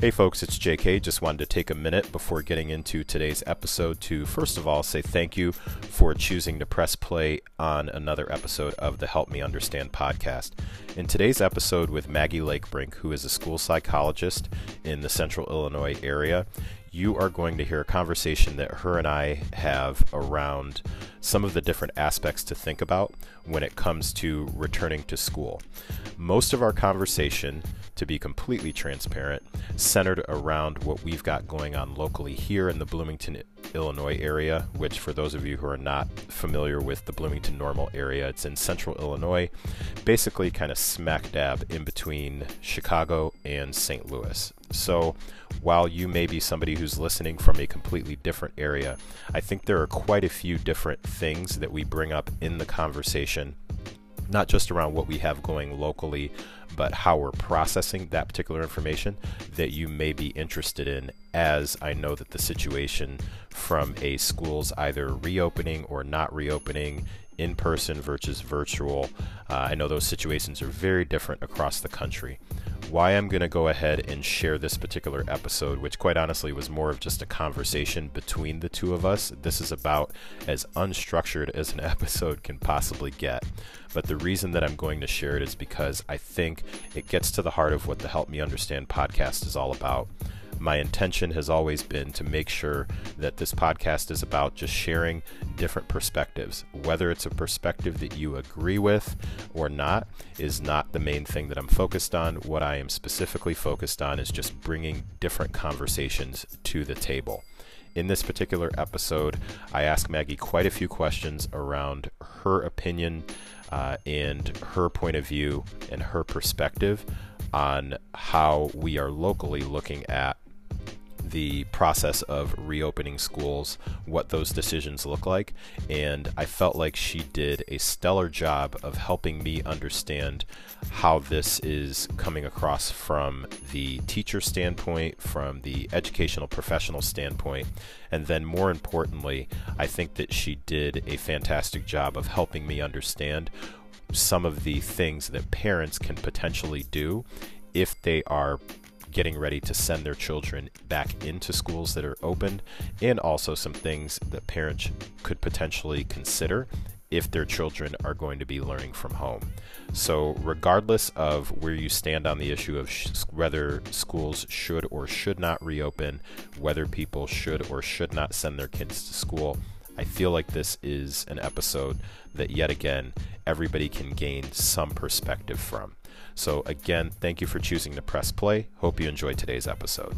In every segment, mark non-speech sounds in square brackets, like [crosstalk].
Hey folks, it's JK. Just wanted to take a minute before getting into today's episode to first of all say thank you for choosing to press play on another episode of the Help Me Understand podcast. In today's episode with Maggie Lakebrink, who is a school psychologist in the central Illinois area, you are going to hear a conversation that her and I have around some of the different aspects to think about when it comes to returning to school. Most of our conversation, to be completely transparent, centered around what we've got going on locally here in the Bloomington, Illinois area, which, for those of you who are not familiar with the Bloomington Normal area, it's in central Illinois, basically kind of smack dab in between Chicago and St. Louis. So, while you may be somebody who's listening from a completely different area, I think there are quite a few different things that we bring up in the conversation, not just around what we have going locally, but how we're processing that particular information that you may be interested in, as I know that the situation from a school's either reopening or not reopening in person versus virtual. Uh, I know those situations are very different across the country why I'm going to go ahead and share this particular episode, which quite honestly was more of just a conversation between the two of us. This is about as unstructured as an [laughs] episode can possibly get. But the reason that I'm going to share it is because I think it gets to the heart of what the Help Me Understand podcast is all about my intention has always been to make sure that this podcast is about just sharing different perspectives. Whether it's a perspective that you agree with or not is not the main thing that I'm focused on. What I am specifically focused on is just bringing different conversations to the table. In this particular episode, I ask Maggie quite a few questions around her opinion uh, and her point of view and her perspective on how we are locally looking at the process of reopening schools, what those decisions look like, and I felt like she did a stellar job of helping me understand how this is coming across from the teacher standpoint, from the educational professional standpoint, and then more importantly, I think that she did a fantastic job of helping me understand some of the things that parents can potentially do if they are getting ready to send their children back into schools that are opened, and also some things that parents could potentially consider if their children are going to be learning from home. So, regardless of where you stand on the issue of sh- whether schools should or should not reopen, whether people should or should not send their kids to school, I feel like this is an episode that, yet again, everybody can gain some perspective from. So, again, thank you for choosing to press play. Hope you enjoyed today's episode.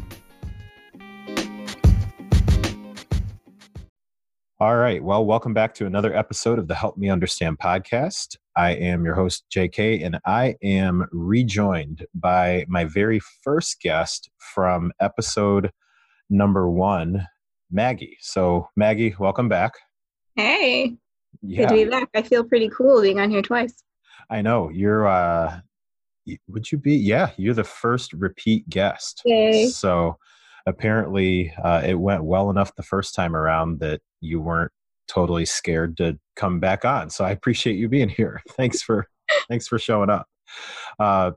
All right. Well, welcome back to another episode of the Help Me Understand podcast. I am your host, JK, and I am rejoined by my very first guest from episode number one, Maggie. So, Maggie, welcome back. Hey. Yeah. Good to be back. I feel pretty cool being on here twice. I know. You're uh would you be? Yeah, you're the first repeat guest. Yay. So apparently uh, it went well enough the first time around that you weren't totally scared to come back on. So I appreciate you being here. [laughs] Thanks for thanks for showing up. Uh,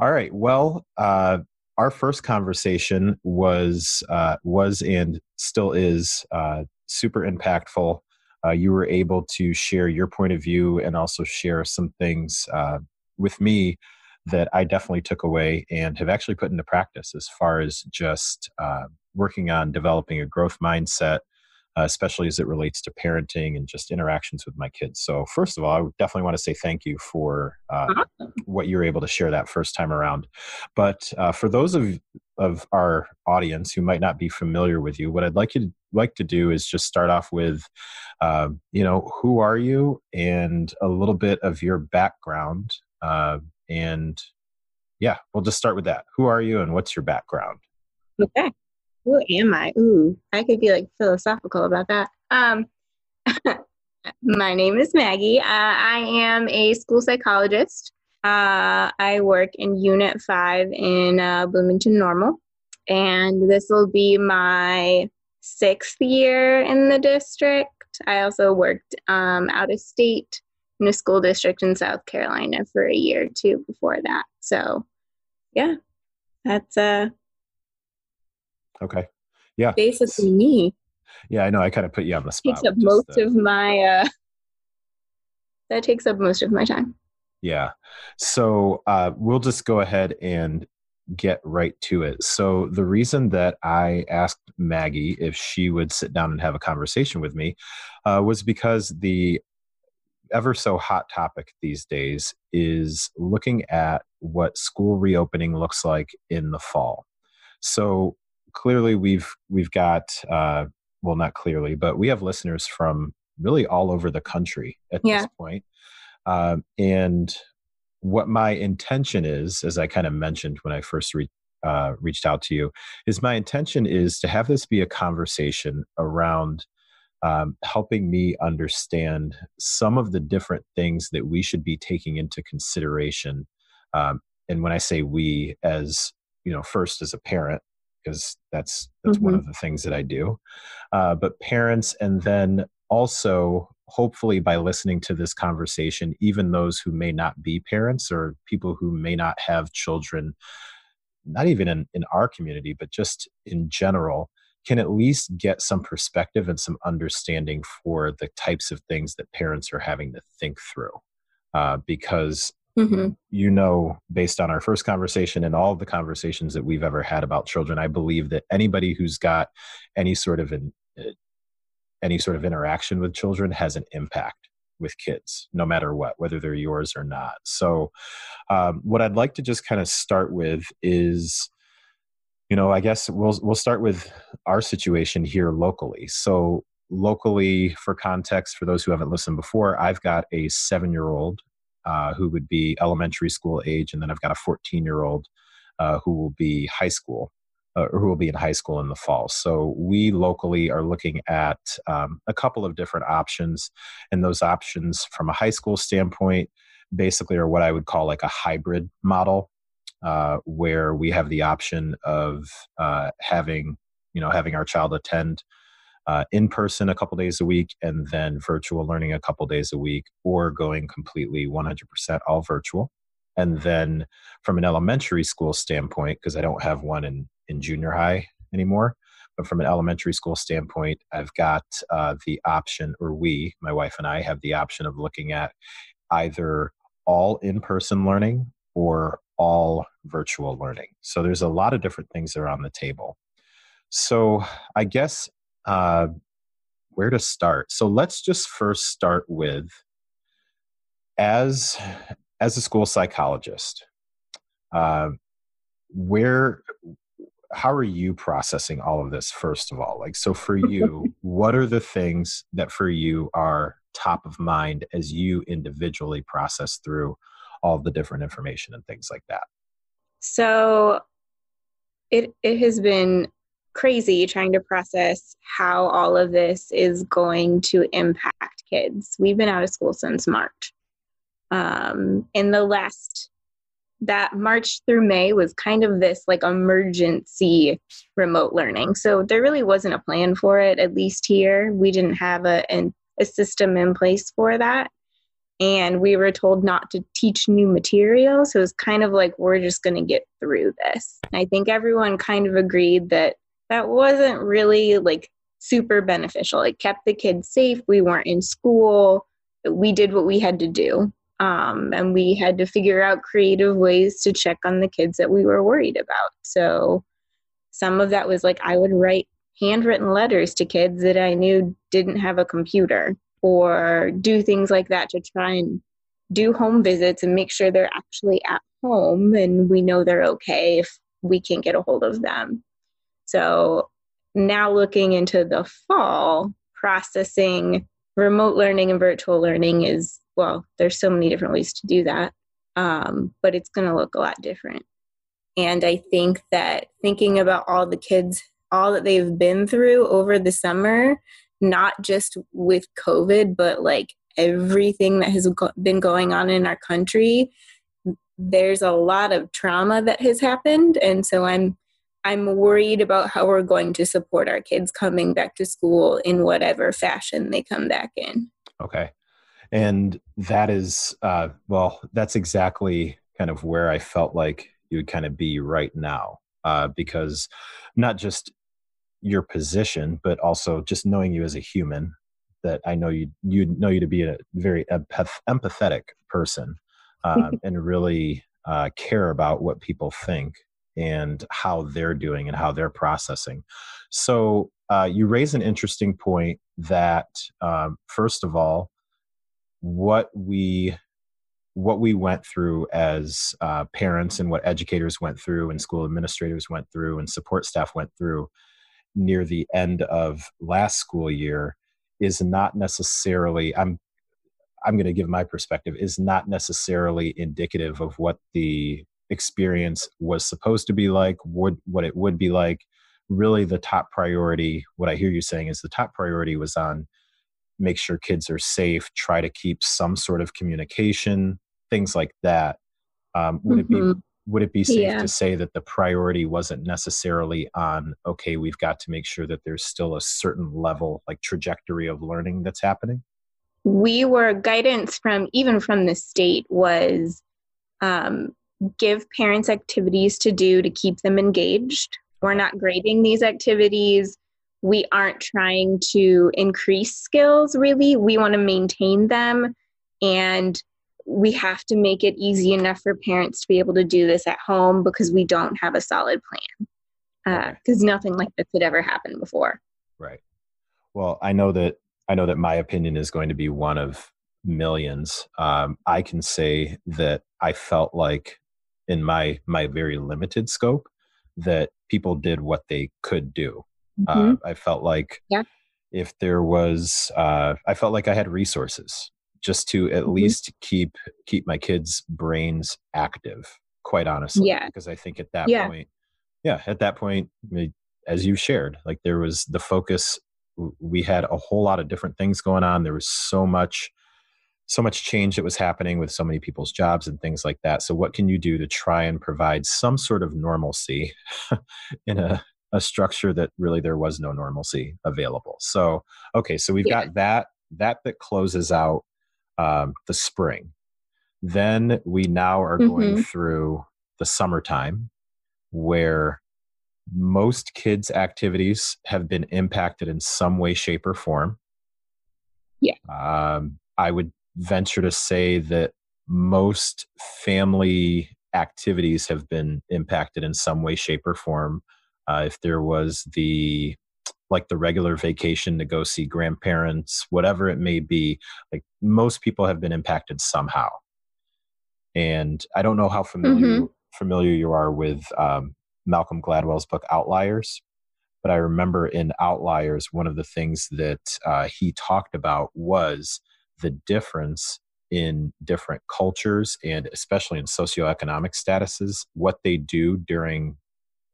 all right. Well, uh, our first conversation was uh, was and still is uh, super impactful. Uh, you were able to share your point of view and also share some things uh, with me that I definitely took away and have actually put into practice as far as just uh, working on developing a growth mindset, uh, especially as it relates to parenting and just interactions with my kids. So, first of all, I definitely want to say thank you for uh, what you were able to share that first time around. But uh, for those of of our audience who might not be familiar with you, what I'd like you to like to do is just start off with, uh, you know, who are you and a little bit of your background uh, and yeah, we'll just start with that. Who are you and what's your background? Okay. Who am I? Ooh, I could be like philosophical about that. Um, [laughs] my name is Maggie. Uh, I am a school psychologist. Uh, I work in Unit 5 in uh, Bloomington Normal, and this will be my sixth year in the district. I also worked um, out of state in a school district in South Carolina for a year or two before that. So, yeah, that's uh, Okay. Yeah. Basically me. Yeah, I know. I kind of put you on the spot. Takes up most the... of my. Uh, that takes up most of my time. Yeah. So uh, we'll just go ahead and get right to it. So the reason that I asked Maggie if she would sit down and have a conversation with me uh, was because the ever so hot topic these days is looking at what school reopening looks like in the fall. So clearly we've we've got uh, well not clearly, but we have listeners from really all over the country at yeah. this point. Uh, and what my intention is, as I kind of mentioned when I first re- uh, reached out to you, is my intention is to have this be a conversation around um, helping me understand some of the different things that we should be taking into consideration. Um, and when I say we, as you know, first as a parent, because that's that's mm-hmm. one of the things that I do, uh, but parents, and then also hopefully by listening to this conversation, even those who may not be parents or people who may not have children, not even in, in our community, but just in general, can at least get some perspective and some understanding for the types of things that parents are having to think through. Uh, because mm-hmm. you know, based on our first conversation and all the conversations that we've ever had about children, I believe that anybody who's got any sort of an, uh, any sort of interaction with children has an impact with kids, no matter what, whether they're yours or not. So, um, what I'd like to just kind of start with is you know, I guess we'll we'll start with our situation here locally. So locally, for context, for those who haven't listened before, I've got a seven-year-old uh, who would be elementary school age, and then I've got a 14-year-old uh, who will be high school. Uh, or who will be in high school in the fall. So we locally are looking at um, a couple of different options, and those options from a high school standpoint basically are what I would call like a hybrid model uh, where we have the option of uh, having you know having our child attend uh, in person a couple days a week and then virtual learning a couple days a week or going completely 100% all virtual. And then from an elementary school standpoint because i don't have one in, in junior high anymore but from an elementary school standpoint i've got uh, the option or we my wife and i have the option of looking at either all in-person learning or all virtual learning. So there's a lot of different things that are on the table. So I guess uh, where to start? So let's just first start with as as a school psychologist. Uh, where how are you processing all of this first of all like so for [laughs] you what are the things that for you are top of mind as you individually process through all the different information and things like that? So it it has been crazy trying to process how all of this is going to impact kids. We've been out of school since March. Um, in the last that March through May was kind of this like emergency remote learning. So there really wasn't a plan for it, at least here. We didn't have a, a system in place for that and we were told not to teach new material. So it was kind of like, we're just going to get through this. And I think everyone kind of agreed that that wasn't really like super beneficial. It kept the kids safe. We weren't in school. We did what we had to do. Um, and we had to figure out creative ways to check on the kids that we were worried about. So some of that was like I would write handwritten letters to kids that I knew didn't have a computer or do things like that to try and do home visits and make sure they're actually at home and we know they're okay if we can't get a hold of them. So now looking into the fall, processing remote learning and virtual learning is well, there's so many different ways to do that, um, but it's going to look a lot different. And I think that thinking about all the kids, all that they've been through over the summer, not just with COVID, but like everything that has been going on in our country, there's a lot of trauma that has happened. And so I'm I'm worried about how we're going to support our kids coming back to school in whatever fashion they come back in. Okay. And that is, uh, well, that's exactly kind of where I felt like you would kind of be right now. Uh, because not just your position, but also just knowing you as a human. That I know you you know you to be a very empathetic person, um, [laughs] and really uh, care about what people think and how they're doing and how they're processing. So uh, you raise an interesting point that um, first of all, what we what we went through as uh, parents and what educators went through and school administrators went through and support staff went through near the end of last school year is not necessarily i'm i'm going to give my perspective is not necessarily indicative of what the experience was supposed to be like would what it would be like really the top priority what i hear you saying is the top priority was on make sure kids are safe try to keep some sort of communication things like that um, would mm-hmm. it be mm-hmm. Would it be safe yeah. to say that the priority wasn't necessarily on okay we've got to make sure that there's still a certain level like trajectory of learning that's happening we were guidance from even from the state was um, give parents activities to do to keep them engaged. We're not grading these activities. We aren't trying to increase skills really. We want to maintain them and we have to make it easy enough for parents to be able to do this at home because we don't have a solid plan because uh, nothing like this had ever happened before. Right. Well i know that i know that my opinion is going to be one of millions. Um, i can say that i felt like in my my very limited scope that people did what they could do. Mm-hmm. uh, i felt like yeah. if there was uh, i felt like i had resources just to at mm-hmm. least keep keep my kids brains active quite honestly yeah because i think at that yeah. point yeah at that point as you shared like there was the focus we had a whole lot of different things going on there was so much so much change that was happening with so many people's jobs and things like that so what can you do to try and provide some sort of normalcy [laughs] in a, a structure that really there was no normalcy available so okay so we've yeah. got that that that closes out um, the spring. Then we now are mm-hmm. going through the summertime where most kids' activities have been impacted in some way, shape, or form. Yeah. Um, I would venture to say that most family activities have been impacted in some way, shape, or form. Uh, if there was the like the regular vacation to go see grandparents, whatever it may be, like most people have been impacted somehow. And I don't know how familiar mm-hmm. familiar you are with um, Malcolm Gladwell's book Outliers, but I remember in Outliers, one of the things that uh, he talked about was the difference in different cultures and especially in socioeconomic statuses, what they do during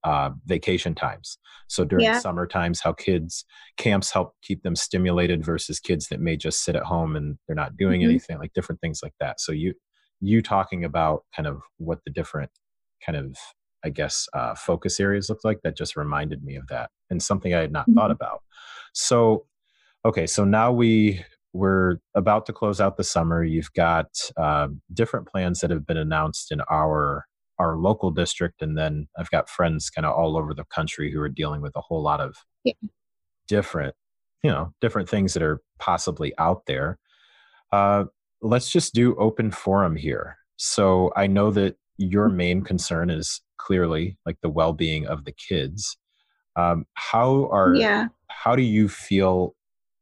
uh, vacation times. So during yeah. summer times, how kids camps help keep them stimulated versus kids that may just sit at home and they're not doing mm-hmm. anything, like different things like that. So you you talking about kind of what the different kind of I guess uh, focus areas look like that just reminded me of that and something I had not mm-hmm. thought about. So okay, so now we we're about to close out the summer. You've got uh, different plans that have been announced in our our local district and then i've got friends kind of all over the country who are dealing with a whole lot of yeah. different you know different things that are possibly out there. Uh, let's just do open forum here. So i know that your main concern is clearly like the well-being of the kids. Um, how are yeah. how do you feel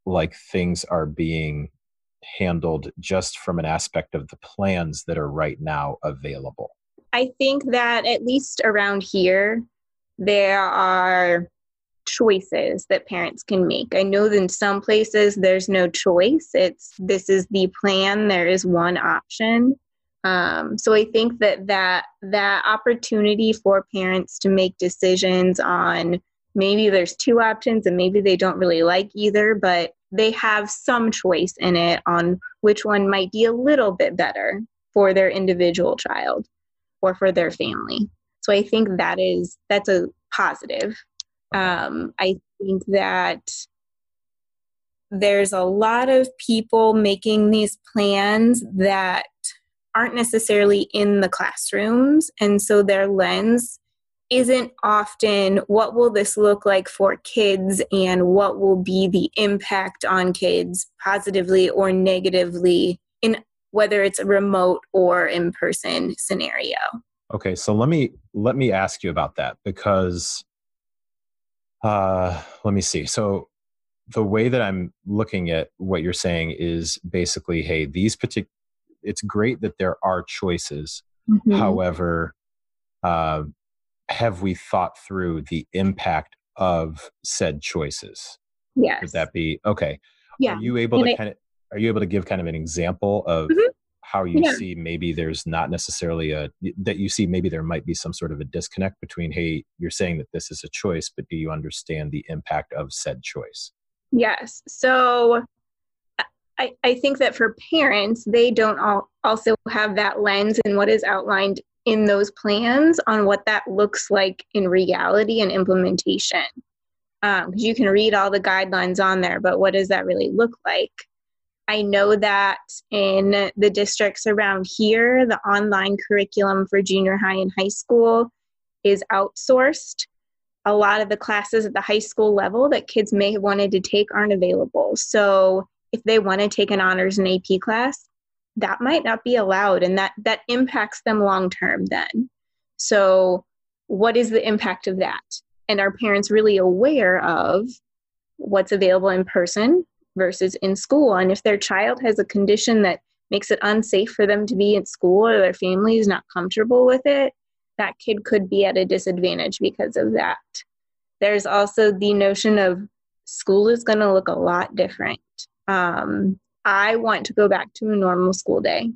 like things are being handled just from an aspect of the plans that are right now available I think that at least around here, there are choices that parents can make. I know that in some places there's no choice. It's this is the plan. There is one option. Um, so I think that that that opportunity for parents to make decisions on maybe there's two options and maybe they don't really like either, but they have some choice in it on which one might be a little bit better for their individual child or for their family. So I think that is that's a positive. Um, I think that there's a lot of people making these plans that aren't necessarily in the classrooms, and so their lens isn't often what will this look like for kids and what will be the impact on kids positively or negatively in whether it's a remote or in person scenario okay so let me let me ask you about that because uh let me see so the way that i'm looking at what you're saying is basically hey these particular it's great that there are choices mm-hmm. however uh, have we thought through the impact of said choices? Yes. Could that be okay? Yeah. Are you able and to it, kind of are you able to give kind of an example of mm-hmm. how you yeah. see maybe there's not necessarily a that you see maybe there might be some sort of a disconnect between hey you're saying that this is a choice but do you understand the impact of said choice? Yes. So I, I think that for parents, they don't all also have that lens and what is outlined in those plans on what that looks like in reality and implementation. Because um, you can read all the guidelines on there, but what does that really look like? I know that in the districts around here, the online curriculum for junior high and high school is outsourced. A lot of the classes at the high school level that kids may have wanted to take aren't available. So if they want to take an honors and AP class, that might not be allowed and that that impacts them long term then so what is the impact of that and are parents really aware of what's available in person versus in school. And if their child has a condition that makes it unsafe for them to be at school or their family is not comfortable with it that kid could be at a disadvantage because of that. There's also the notion of school is going to look a lot different. Um, I want to go back to a normal school day.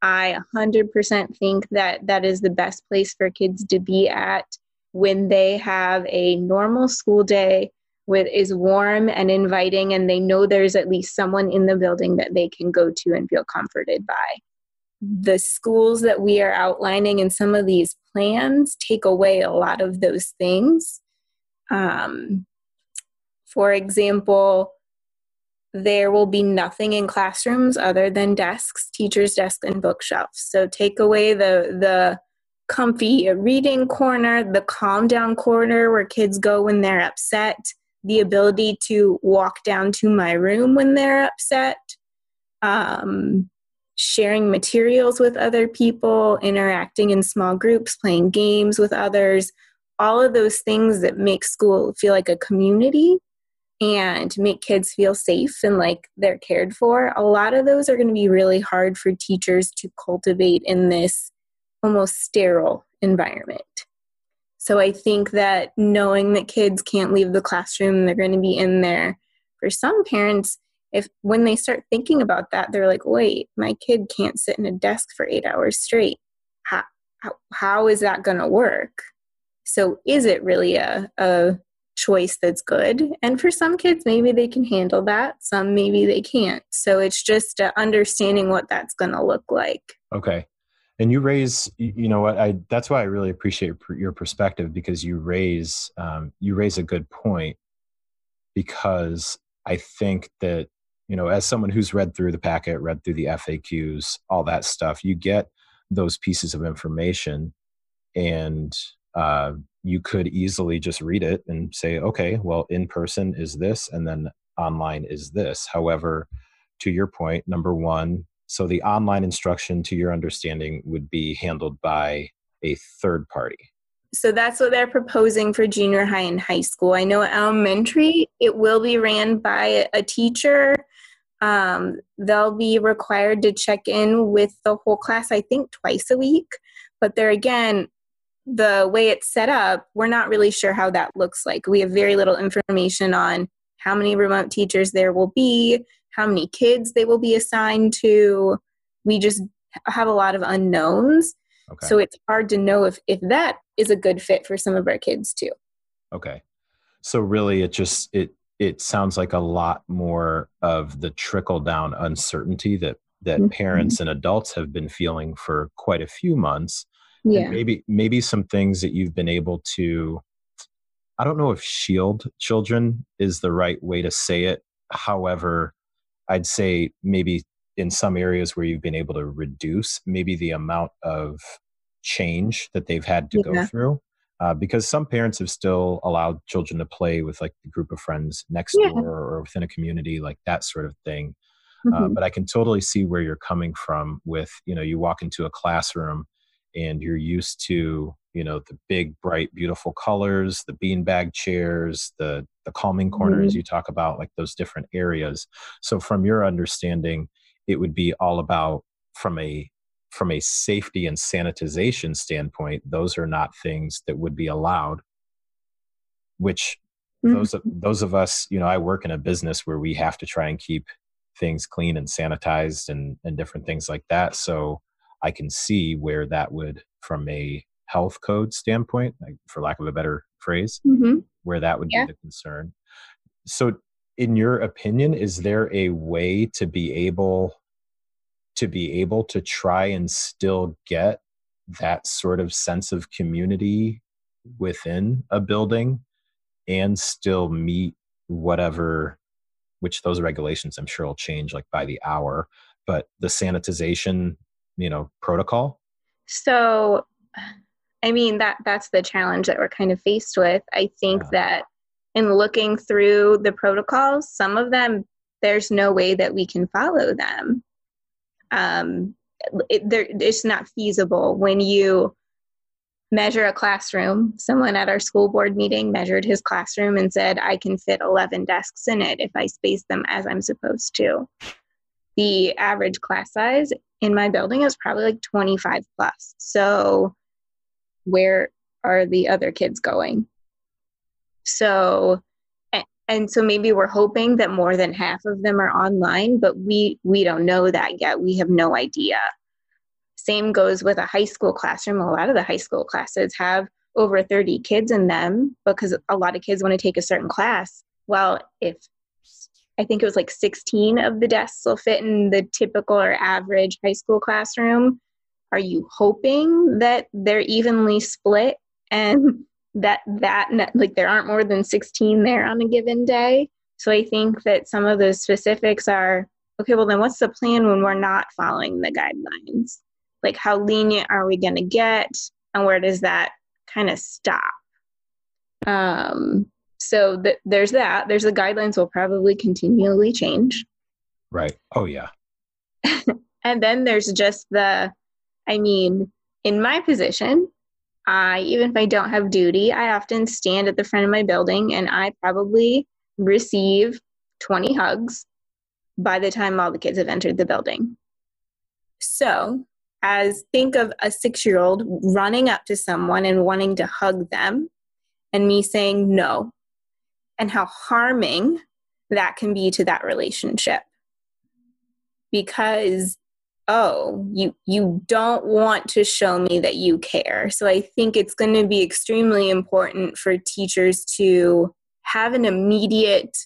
I 100% think that that is the best place for kids to be at when they have a normal school day with is warm and inviting and they know there's at least someone in the building that they can go to and feel comforted by. The schools that we are outlining in some of these plans take away a lot of those things. Um, for example, there will be nothing in classrooms other than desks, teachers' desks, and bookshelves. So take away the the comfy reading corner, the calm down corner where kids go when they're upset, the ability to walk down to my room when they're upset, um, sharing materials with other people, interacting in small groups, playing games with others, all of those things that make school feel like a community and make kids feel safe and like they're cared for, a lot of those are going to be really hard for teachers to cultivate in this almost sterile environment. So I think that knowing that kids can't leave the classroom, they're going to be in there. For some parents, if when they start thinking about that, they're like, wait, my kid can't sit in a desk for eight hours straight. How, how, is that going to work? So is it really a, a choice that's good. And for some kids, maybe they can handle that. Some maybe they can't. So it's just uh, understanding what that's going to look like. Okay. And you raise, you know what? I that's why I really appreciate your perspective because you raise um, you raise a good point because I think that you know as someone who's read through the packet, read through the FAQs, all that stuff, you get those pieces of information and uh, you could easily just read it and say, okay, well, in person is this, and then online is this. However, to your point, number one, so the online instruction, to your understanding, would be handled by a third party. So that's what they're proposing for junior high and high school. I know elementary, it will be ran by a teacher. Um, they'll be required to check in with the whole class, I think, twice a week. But there again, the way it's set up, we're not really sure how that looks like. We have very little information on how many remote teachers there will be, how many kids they will be assigned to. We just have a lot of unknowns. Okay. So it's hard to know if, if that is a good fit for some of our kids too. Okay. So really it just it it sounds like a lot more of the trickle down uncertainty that that mm-hmm. parents and adults have been feeling for quite a few months yeah and maybe maybe some things that you've been able to i don't know if shield children is the right way to say it however i'd say maybe in some areas where you've been able to reduce maybe the amount of change that they've had to yeah. go through uh, because some parents have still allowed children to play with like the group of friends next yeah. door or within a community like that sort of thing uh, mm-hmm. uh, but i can totally see where you're coming from with you know you walk into a classroom and you're used to you know the big bright beautiful colors the beanbag chairs the the calming corners mm-hmm. you talk about like those different areas so from your understanding it would be all about from a from a safety and sanitization standpoint, those are not things that would be allowed. Which mm-hmm. those those of us, you know, I work in a business where we have to try and keep things clean and sanitized and and different things like that. So I can see where that would, from a health code standpoint, like, for lack of a better phrase, mm-hmm. where that would yeah. be the concern. So, in your opinion, is there a way to be able to be able to try and still get that sort of sense of community within a building and still meet whatever which those regulations i'm sure will change like by the hour but the sanitization you know protocol so i mean that that's the challenge that we're kind of faced with i think yeah. that in looking through the protocols some of them there's no way that we can follow them um, it, it's not feasible when you measure a classroom. Someone at our school board meeting measured his classroom and said, I can fit 11 desks in it if I space them as I'm supposed to. The average class size in my building is probably like 25 plus. So, where are the other kids going? So, and so maybe we're hoping that more than half of them are online but we we don't know that yet we have no idea same goes with a high school classroom a lot of the high school classes have over 30 kids in them because a lot of kids want to take a certain class well if i think it was like 16 of the desks will fit in the typical or average high school classroom. Are you hoping that they're evenly split and [laughs] that that like there aren't more than 16 there on a given day? So i think that some of the specifics are okay well then what's the plan when we're not following the guidelines? Like how lenient are we going to get and where does that kind of stop? Um so th- there's that. There's the guidelines will probably continually change. Right. Oh yeah. [laughs] And then there's just the i mean in my position I, even if I don't have duty, I often stand at the front of my building and I probably receive 20 hugs by the time all the kids have entered the building. So, as think of a six year old running up to someone and wanting to hug them, and me saying no, and how harming that can be to that relationship. Because oh you you don't want to show me that you care so i think it's going to be extremely important for teachers to have an immediate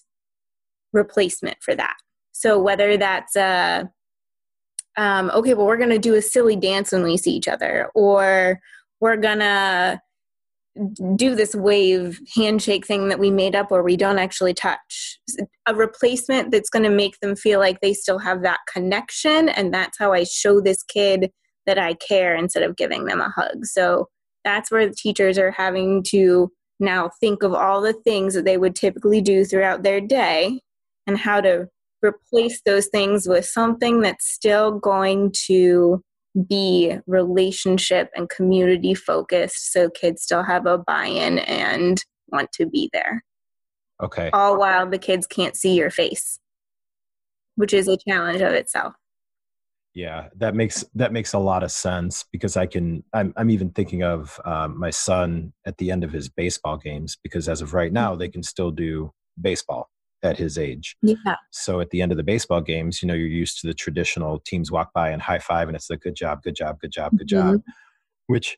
replacement for that so whether that's a um, okay well we're going to do a silly dance when we see each other or we're going to do this wave handshake thing that we made up where we don't actually touch. A replacement that's going to make them feel like they still have that connection and that's how i show this kid that i care instead of giving them a hug. So that's where the teachers are having to now think of all the things that they would typically do throughout their day and how to replace those things with something that's still going to be relationship and community focused so kids still have a buy-in and want to be there. Okay. All while the kids can't see your face which is a challenge of itself. Yeah that makes that makes a lot of sense because i can i'm, I'm even thinking of um, my son at the end of his baseball games because as of right now they can still do baseball at his age. Yeah. So at the end of the baseball games, you know, you're used to the traditional teams walk by and high five and it's a good job, good job, good job, good mm-hmm. job. Which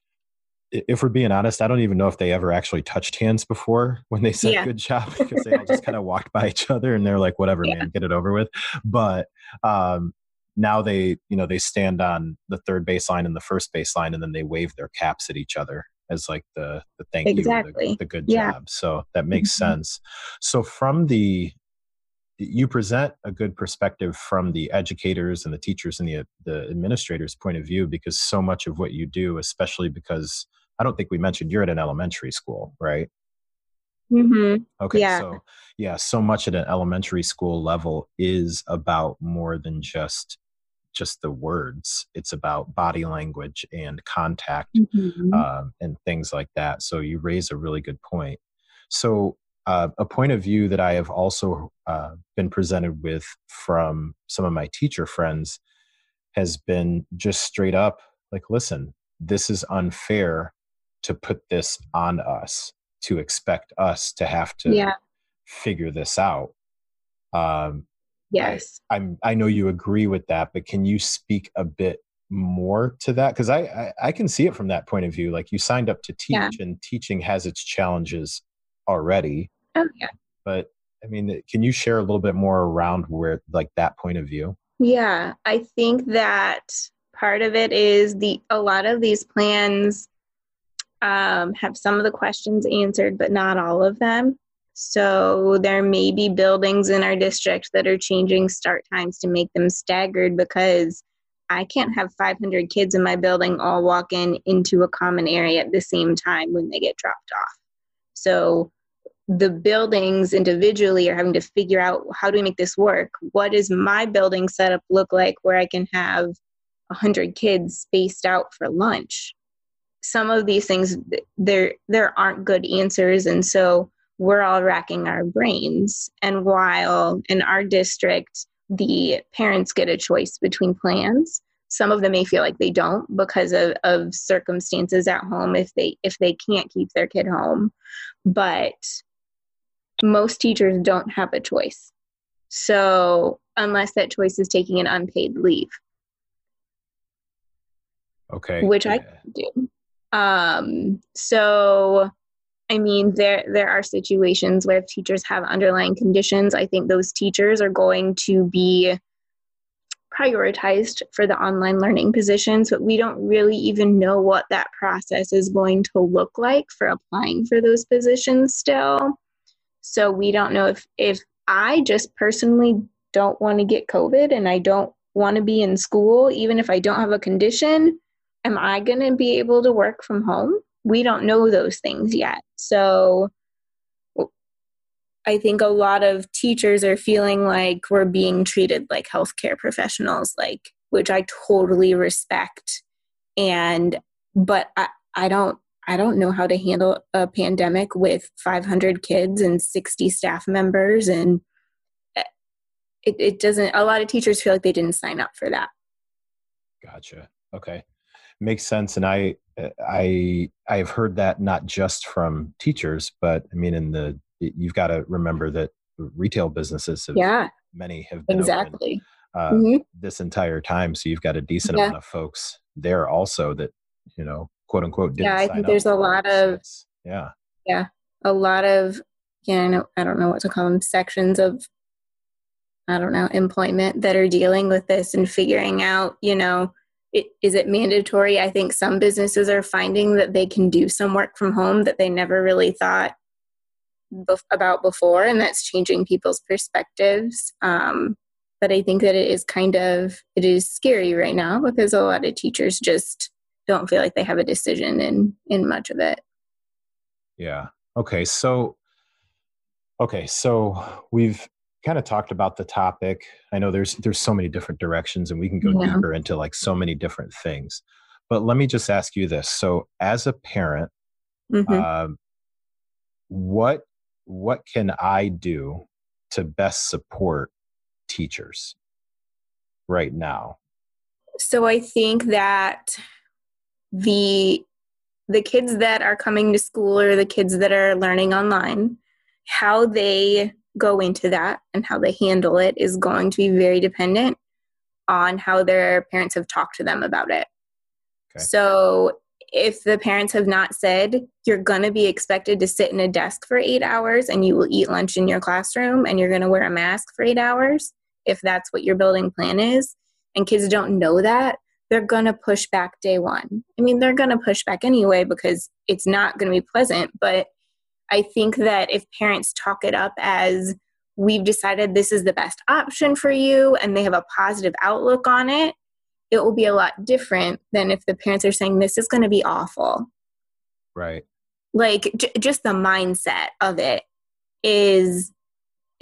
if we're being honest, I don't even know if they ever actually touched hands before when they said yeah. good job [laughs] because they all just kind of walked by each other and they're like, whatever, yeah. man, get it over with. But um, now they, you know, they stand on the third baseline and the first baseline and then they wave their caps at each other as like the the thank exactly. you the, the good yeah. job so that makes mm-hmm. sense so from the you present a good perspective from the educators and the teachers and the the administrators point of view because so much of what you do especially because I don't think we mentioned you're at an elementary school, right? Mm-hmm. Okay. Yeah. So, yeah, so much at an elementary school level is about more than just just the words. It's about body language and contact Mm-hmm. um, and things like that. So you raise a really good point. So uh, a point of view that I have also uh, been presented with from some of my teacher friends has been just straight up like, listen, this is unfair to put this on us, to expect us to have to yeah. figure this out. Um, Yes. I'm, I know you agree with that, but can you speak a bit more to that? Because I, I, I can see it from that point of view. Like you signed up to teach, Yeah. and teaching has its challenges already. Oh, yeah. But I mean, can you share a little bit more around where, like, that point of view? Yeah, I think that part of it is the a lot of these plans um, have some of the questions answered, but not all of them. So there may be buildings in our district that are changing start times to make them staggered because I can't have 500 kids in my building all walk in into a common area at the same time when they get dropped off. So the buildings individually are having to figure out how do we make this work? What does my building setup look like where I can have 100 kids spaced out for lunch? Some of these things there there aren't good answers and so we're all racking our brains and while in our district the parents get a choice between plans some of them may feel like they don't because of, of circumstances at home if they if they can't keep their kid home but most teachers don't have a choice. So, unless that choice is taking an unpaid leave, Okay. which I do. Um, so, I mean, there there are situations where if teachers have underlying conditions, I think those teachers are going to be prioritized for the online learning positions, but we don't really even know what that process is going to look like for applying for those positions still. So we don't know if if I just personally don't want to get COVID and I don't want to be in school, even if I don't have a condition, am I going to be able to work from home? We don't know those things yet. So I think a lot of teachers are feeling like we're being treated like healthcare professionals, like which I totally respect. And but I, I don't I don't know how to handle a pandemic with 500 kids and 60 staff members and eh, it, it doesn't a lot of teachers feel like they didn't sign up for that. Gotcha. Okay. Makes sense. And I, I, I've heard that not just from teachers, but I mean, in the, you've got to remember that retail businesses have, Yeah, many have been open, exactly. uh, Mhm. this entire time. So you've got a decent Yeah. amount of folks there also that, you know, quote unquote, didn't Yeah, I think there's a lot of- it's- yeah. a lot of yeah know, I don't know what to call them sections of i don't know employment that are dealing with this and figuring out you know it, is it mandatory i think some businesses are finding that they can do some work from home that they never really thought bef- about before and that's changing people's perspectives um, but i think that it is kind of it is scary right now because a lot of teachers just don't feel like they have a decision in in much of it Yeah. Okay. So, okay. So we've kind of talked about the topic. I know there's there's so many different directions, and we can go Yeah. deeper into like so many different things. But let me just ask you this: so, as a parent, Mhm. um, what what can I do to best support teachers right now? So I think that the the kids that are coming to school or the kids that are learning online, how they go into that and how they handle it is going to be very dependent on how their parents have talked to them about it. Okay. So if the parents have not said you're going to be expected to sit in a desk for 8 hours and you will eat lunch in your classroom and you're going to wear a mask for 8 hours, if that's what your building plan is, and kids don't know that, they're going to push back day one. I mean, they're going to push back anyway because it's not going to be pleasant. But I think that if parents talk it up as we've decided this is the best option for you and they have a positive outlook on it, it will be a lot different than if the parents are saying this is going to be awful. Right. Like j- just the mindset of it is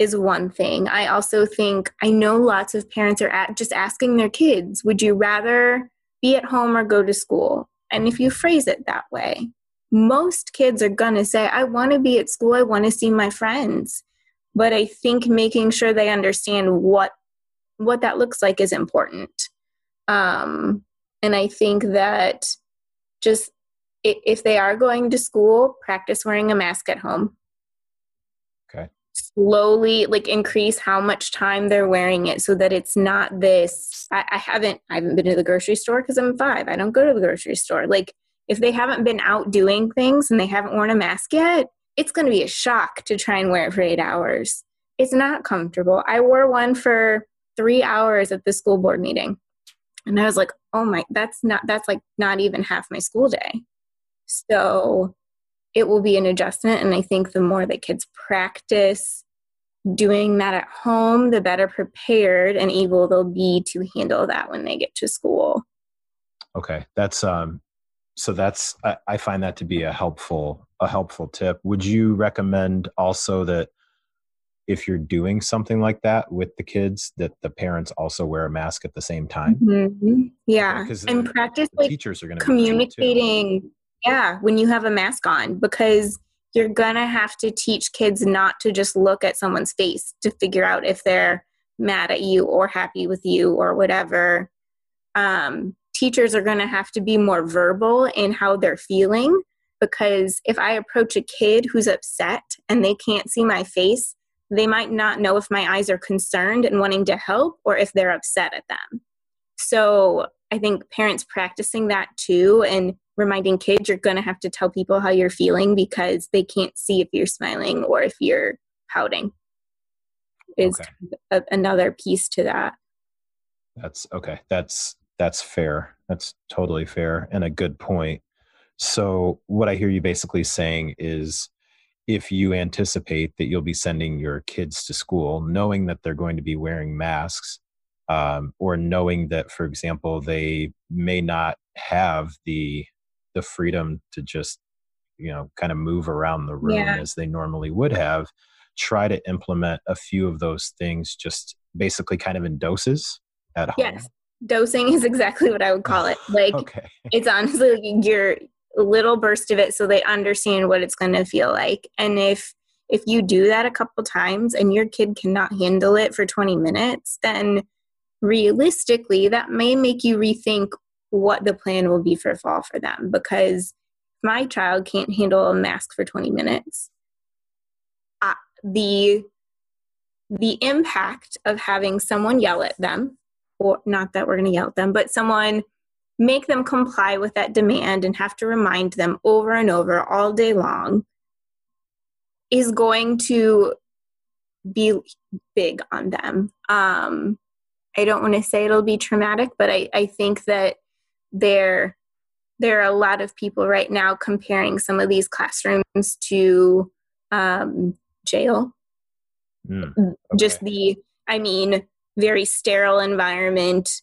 is one thing. I also think I know lots of parents are at just asking their kids, would you rather be at home or go to school? And if you phrase it that way, most kids are going to say, I want to be at school, I want to see my friends. But I think making sure they understand what what that looks like is important. Um, and I think that just if they are going to school, practice wearing a mask at home Okay. slowly like increase how much time they're wearing it so that it's not this I, I haven't I haven't been to the grocery store because I'm five. I don't go to the grocery store. Like if they haven't been out doing things and they haven't worn a mask yet, it's gonna be a shock to try and wear it for eight hours. It's not comfortable. I wore one for three hours at the school board meeting. And I was like, oh my, that's not, that's like not even half my school day. So it will be an adjustment. And I think the more that kids practice doing that at home, the better prepared and able they'll be to handle that when they get to school. Okay, that's um, so that's I, I find that to be a helpful a helpful tip. Would you recommend also that if you're doing something like that with the kids, that the parents also wear a mask at the same time? Mm-hmm. Yeah, and practice like teachers are going to communicating yeah, when you have a mask on, because you're gonna have to teach kids not to just look at someone's face to figure out if they're mad at you or happy with you or whatever. Um, teachers are gonna have to be more verbal in how they're feeling because if I approach a kid who's upset and they can't see my face, they might not know if my eyes are concerned and wanting to help or if they're upset at them. So I think parents practicing that too and reminding kids you're going to have to tell people how you're feeling because they can't see if you're smiling or if you're pouting is okay. a, another piece to that that's okay that's that's fair. That's totally fair and a good point. So what i hear you basically saying is if you anticipate that you'll be sending your kids to school knowing that they're going to be wearing masks um, or knowing that for example they may not have the the freedom to just you know kind of move around the room yeah. as they normally would have try to implement a few of those things just basically kind of in doses at home. Yes dosing is exactly what i would call it. Like okay. it's honestly like your little burst of it so they understand what it's going to feel like. And if if you do that a couple times and your kid cannot handle it for 20 minutes then realistically that may make you rethink what the plan will be for fall for them. Because my child can't handle a mask for 20 minutes. Uh, the the impact of having someone yell at them or not that we're going to yell at them but someone make them comply with that demand and have to remind them over and over all day long is going to be big on them um, i don't want to say it'll be traumatic but I, I think that there there are a lot of people right now comparing some of these classrooms to um, jail. Mm, okay. Just the, I mean, very sterile environment,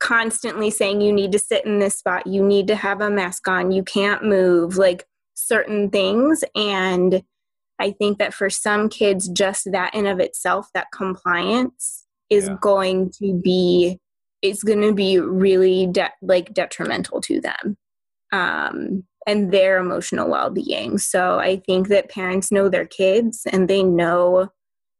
constantly saying you need to sit in this spot, you need to have a mask on, you can't move, like certain things. And I think that for some kids, just that in of itself, that compliance is yeah. going to be it's going to be really de- like detrimental to them um, and their emotional well-being so i think that parents know their kids and they know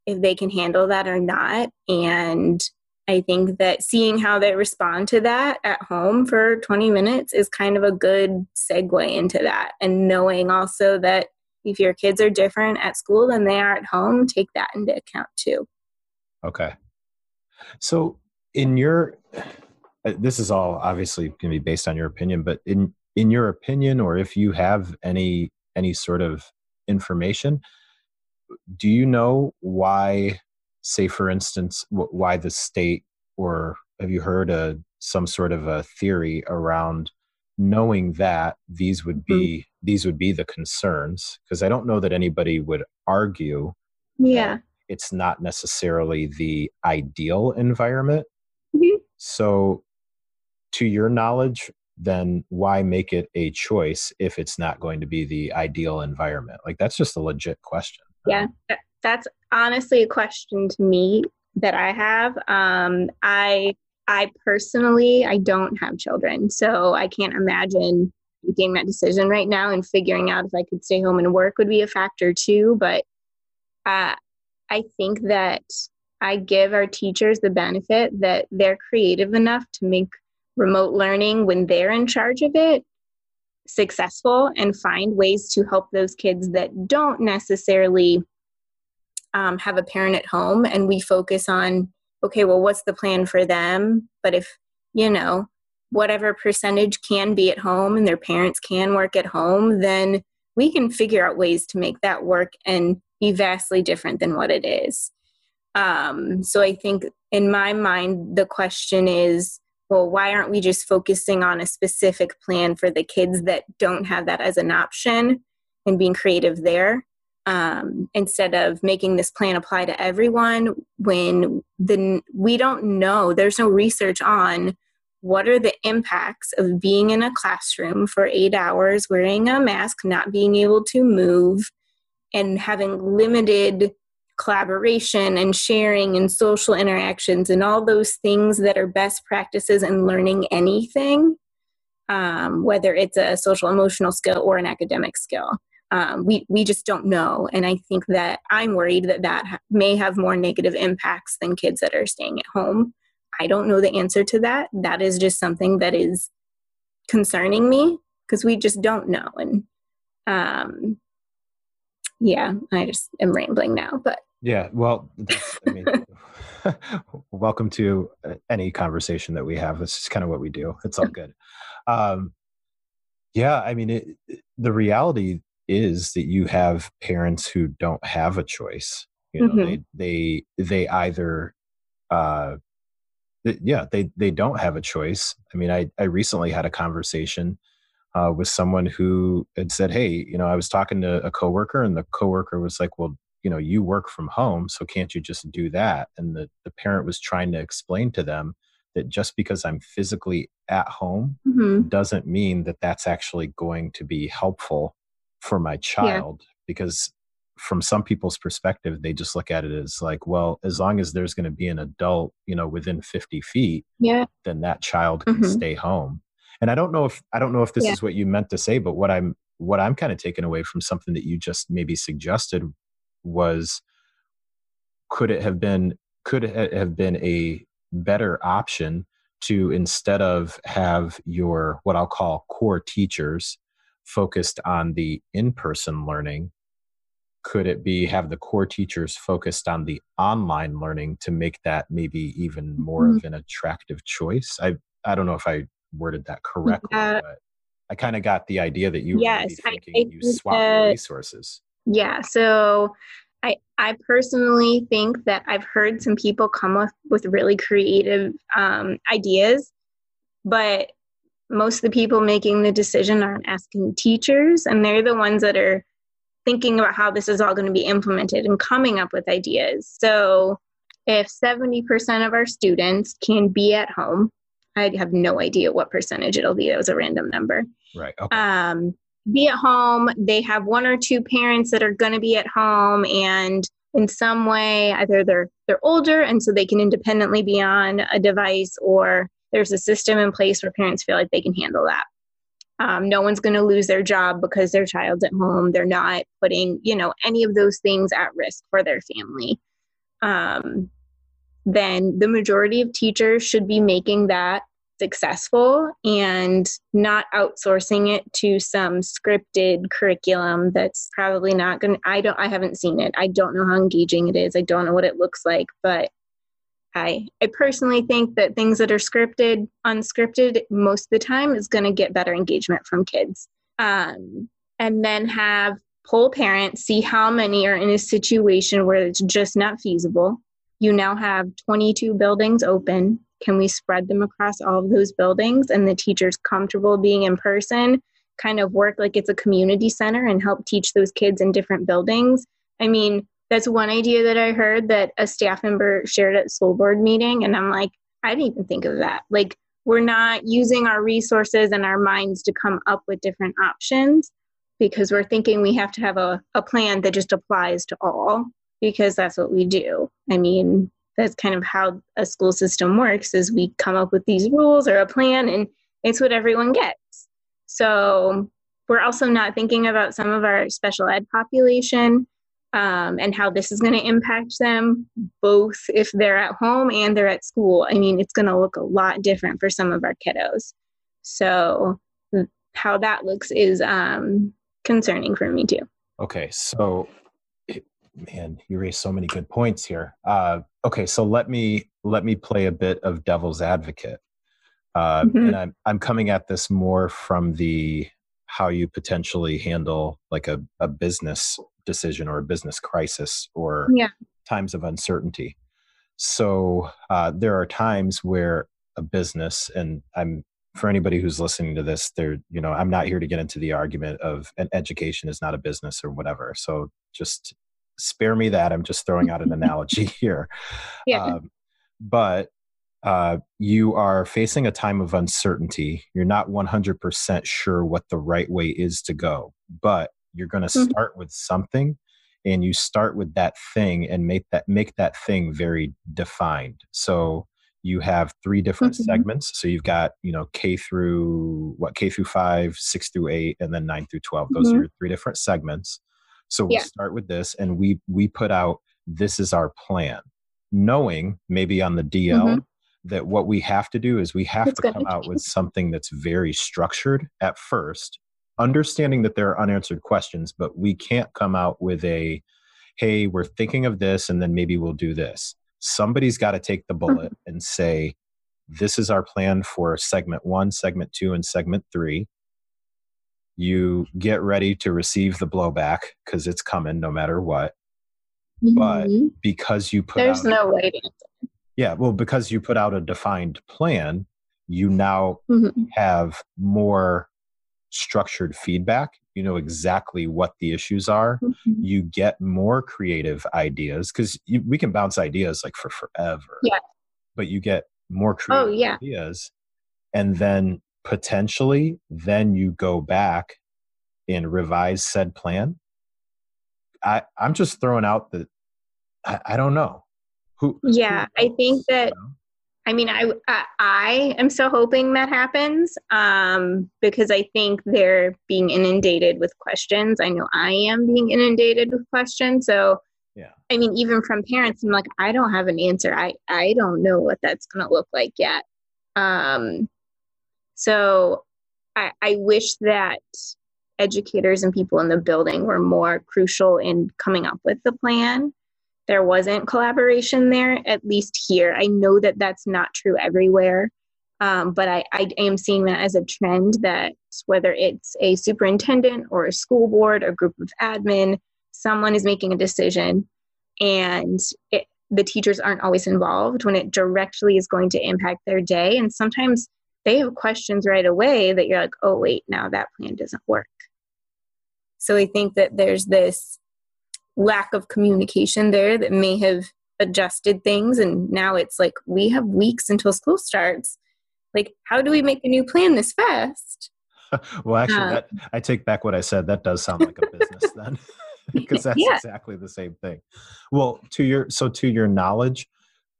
if they can handle that or not. And i think that seeing how they respond to that at home for 20 minutes is kind of a good segue into that. And knowing also that if your kids are different at school than they are at home take that into account too. Okay. So in your uh, this is all obviously going to be based on your opinion but in in your opinion or if you have any any sort of information do you know why say for instance why the state or have you heard a some sort of a theory around knowing that these would be mm-hmm. these would be the concerns because i don't know that anybody would argue yeah it's not necessarily the ideal environment Mm-hmm. So, to your knowledge, then why make it a choice if it's not going to be the ideal environment? Like that's just a legit question. Yeah, that's honestly a question to me that I have. Um, I I personally I don't have children, so I can't imagine making that decision right now and figuring out if I could stay home and work would be a factor too. But uh, I think that I give our teachers the benefit that they're creative enough to make remote learning when they're in charge of it successful and find ways to help those kids that don't necessarily um, have a parent at home. And we focus on okay well what's the plan for them? But if you know whatever percentage can be at home and their parents can work at home then we can figure out ways to make that work and be vastly different than what it is. Um, so i think in my mind the question is well, why aren't we just focusing on a specific plan for the kids that don't have that as an option and being creative there um, instead of making this plan apply to everyone when the we don't know there's no research on what are the impacts of being in a classroom for eight hours wearing a mask not being able to move and having limited collaboration and sharing and social interactions and all those things that are best practices in learning anything, um, whether it's a social emotional skill or an academic skill. Um, we, we just don't know. And I think that I'm worried that that ha- may have more negative impacts than kids that are staying at home. I don't know the answer to that. That is just something that is concerning me because we just don't know. And um, yeah, I just am rambling now, but yeah, well, I mean, [laughs] welcome to uh, any conversation that we have. This is kind of what we do. It's all good. Um, yeah, I mean, it, the reality is that you have parents who don't have a choice. You know, mm-hmm. they they they either, uh, yeah, they they don't have a choice. I mean, I I recently had a conversation uh, with someone who had said, "Hey, you know, I was talking to a coworker, and the coworker was like, well, you know, you work from home, so can't you just do that?" And the the parent was trying to explain to them that just because I'm physically at home mm-hmm. doesn't mean that that's actually going to be helpful for my child yeah. because from some people's perspective they just look at it as like well as long as there's going to be an adult you know within 50 feet yeah then that child can mm-hmm. stay home and i don't know if i don't know if this yeah. is what you meant to say but what i'm what i'm kind of taking away from something that you just maybe suggested was could it have been could it have been a better option to instead of have your what i'll call core teachers focused on the in-person learning could it be have the core teachers focused on the online learning to make that maybe even more mm-hmm. of an attractive choice i i don't know if i worded that correctly, uh, but I kind of got the idea that you yes, were thinking I, you swap the resources. Yeah. So I I personally think that I've heard some people come up with really creative um, ideas, but most of the people making the decision aren't asking teachers, and they're the ones that are thinking about how this is all going to be implemented and coming up with ideas. So if 70% of our students can be at home I have no idea what percentage it'll be. It was a random number. Right. Okay. Um, be at home. They have one or two parents that are going to be at home, and in some way, either they're they're older and so they can independently be on a device, or there's a system in place where parents feel like they can handle that. Um, no one's going to lose their job because their child's at home. They're not putting, you know, any of those things at risk for their family. Um, then the majority of teachers should be making that successful and not outsourcing it to some scripted curriculum that's probably not going to I don't I haven't seen it. I don't know how engaging it is. I don't know what it looks like, but I I personally think that things that are scripted, unscripted most of the time is going to get better engagement from kids. Um, and then have poll parents see how many are in a situation where it's just not feasible you now have 22 buildings open. Can we spread them across all of those buildings and the teachers comfortable being in person? Kind of work like it's a community center and help teach those kids in different buildings. I mean, that's one idea that I heard that a staff member shared at school board meeting. And I'm like, I didn't even think of that. Like, we're not using our resources and our minds to come up with different options because we're thinking we have to have a, a plan that just applies to all because that's what we do. I mean, that's kind of how a school system works is we come up with these rules or a plan and it's what everyone gets. So we're also not thinking about some of our special ed population um, and how this is going to impact them, both if they're at home and they're at school. I mean, it's going to look a lot different for some of our kiddos. So, how that looks is um, concerning for me too. Okay, so man, you raised so many good points here. Uh, okay, so let me let me play a bit of devil's advocate, uh, mm-hmm. and I'm I'm coming at this more from the how you potentially handle like a, a business decision or a business crisis or yeah. times of uncertainty. So uh, there are times where a business, and I'm for anybody who's listening to this, there, you know, I'm not here to get into the argument of an education is not a business or whatever. So just spare me that. I'm just throwing out an [laughs] analogy here. Yeah. Um, but uh, you are facing a time of uncertainty. You're not 100% sure what the right way is to go, but you're going to mm-hmm. start with something and you start with that thing and make that make that thing very defined. So you have three different mm-hmm. segments. So you've got, you know, K through what K through 5, 6 through 8 and then 9 through 12. Those mm-hmm. are three different segments. So we'll yeah. start with this and we we put out this is our plan, knowing maybe on the DL mm-hmm. that what we have to do is we have to come out with something that's very structured at first, understanding that there are unanswered questions, but we can't come out with a hey, we're thinking of this and then maybe we'll do this. Somebody's got to take the bullet mm-hmm. and say, this is our plan for segment one, segment two, and segment three you get ready to receive the blowback because it's coming no matter what. Mm-hmm. But because you put there's out, no to Yeah, well, because you put out a defined plan, you now mm-hmm. have more structured feedback. You know exactly what the issues are. Mm-hmm. You get more creative ideas because we can bounce ideas like for forever. Yeah. But you get more creative oh, yeah. ideas. And then potentially then you go back and revise said plan? I i'm just throwing out the i, I don't know. Who yeah who i think that i mean I, I i am so hoping that happens um because i think they're being inundated with questions. I know i am being inundated with questions so yeah. I mean even from parents i'm like i don't have an answer. I i don't know what that's going to look like yet. Um so I, I wish that educators and people in the building were more crucial in coming up with the plan. There wasn't collaboration there, at least here. I know that that's not true everywhere, um, but I, I am seeing that as a trend that whether it's a superintendent or a school board or group of admin, someone is making a decision and it, the teachers aren't always involved when it directly is going to impact their day. And sometimes they have questions right away that you're like, oh, wait, now that plan doesn't work. So I think that there's this lack of communication there that may have adjusted things. And now it's like, we have weeks until school starts. Like, how do we make a new plan this fast? [laughs] well, actually, uh, that, I take back what I said. That does sound like a business then. [laughs] because that's yeah. exactly the same thing. Well, to your so to your knowledge,